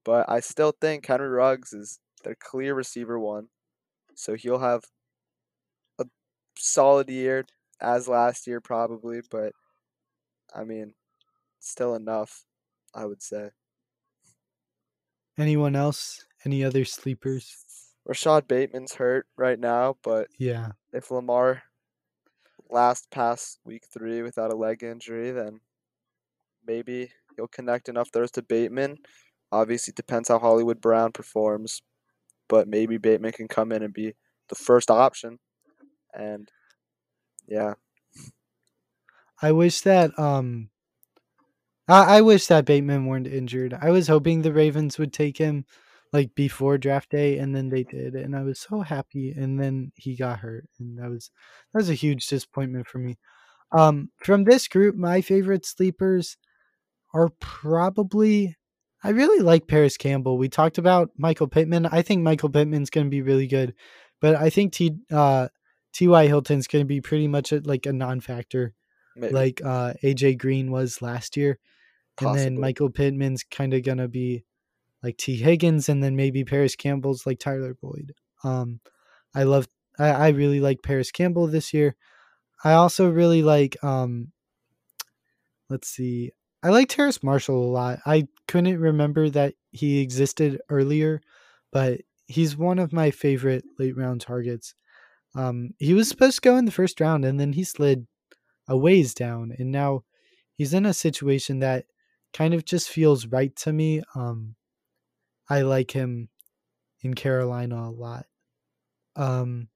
but I still think Henry Ruggs is their clear receiver one. So he'll have a solid year as last year probably, but I mean, still enough, I would say. Anyone else? Any other sleepers? Rashod Bateman's hurt right now, but Yeah. if Lamar last past week three without a leg injury, then maybe he'll connect enough throws to Bateman. Obviously, depends how Hollywood Brown performs, but maybe Bateman can come in and be the first option. And yeah, I wish that um I, I wish that Bateman weren't injured. I was hoping the Ravens would take him like before draft day and then they did and I was so happy and then he got hurt and that was that was a huge disappointment for me. Um from this group my favorite sleepers are probably I really like Parris Campbell. We talked about Michael Pittman. I think Michael Pittman's going to be really good, but I think T uh T.Y. Hilton's going to be pretty much a, like a non-factor maybe. like uh AJ Green was last year. And then Michael Pittman's kind of gonna be like Tee Higgins, and then maybe Parris Campbell's like Tyler Boyd. Um, I love, I, I really like Parris Campbell this year. I also really like, um, let's see, I like Terrace Marshall a lot. I couldn't remember that he existed earlier, but he's one of my favorite late round targets. Um, he was supposed to go in the first round, and then he slid a ways down, and now he's in a situation that kind of just feels right to me. Um, I like him in Carolina a lot. Um,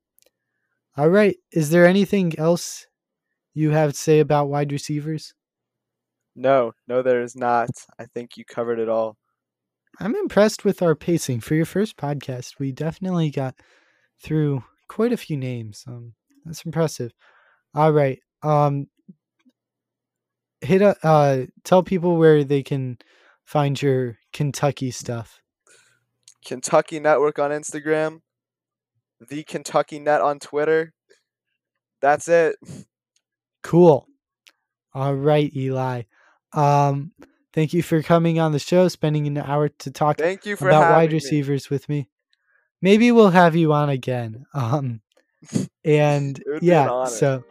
all right. Is there anything else you have to say about wide receivers? No, no, there is not. I think you covered it all. I'm impressed with our pacing for your first podcast. We definitely got through quite a few names. Um, that's impressive. All right. Um, hit a uh, tell people where they can find your Kentucky stuff. Kentucky Network on Instagram, the Kentucky Net on Twitter. That's it. Cool. All right, Eli. Um, thank you for coming on the show, spending an hour to talk Thank you for about wide me. receivers with me. Maybe we'll have you on again. Um, and be an yeah, so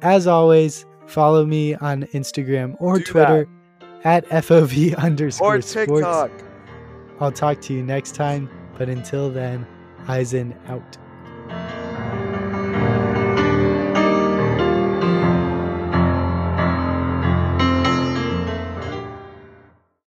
as always, follow me on Instagram or Do that. Twitter at FOV underscore Or sports. TikTok. I'll talk to you next time, but until then, Eisen out.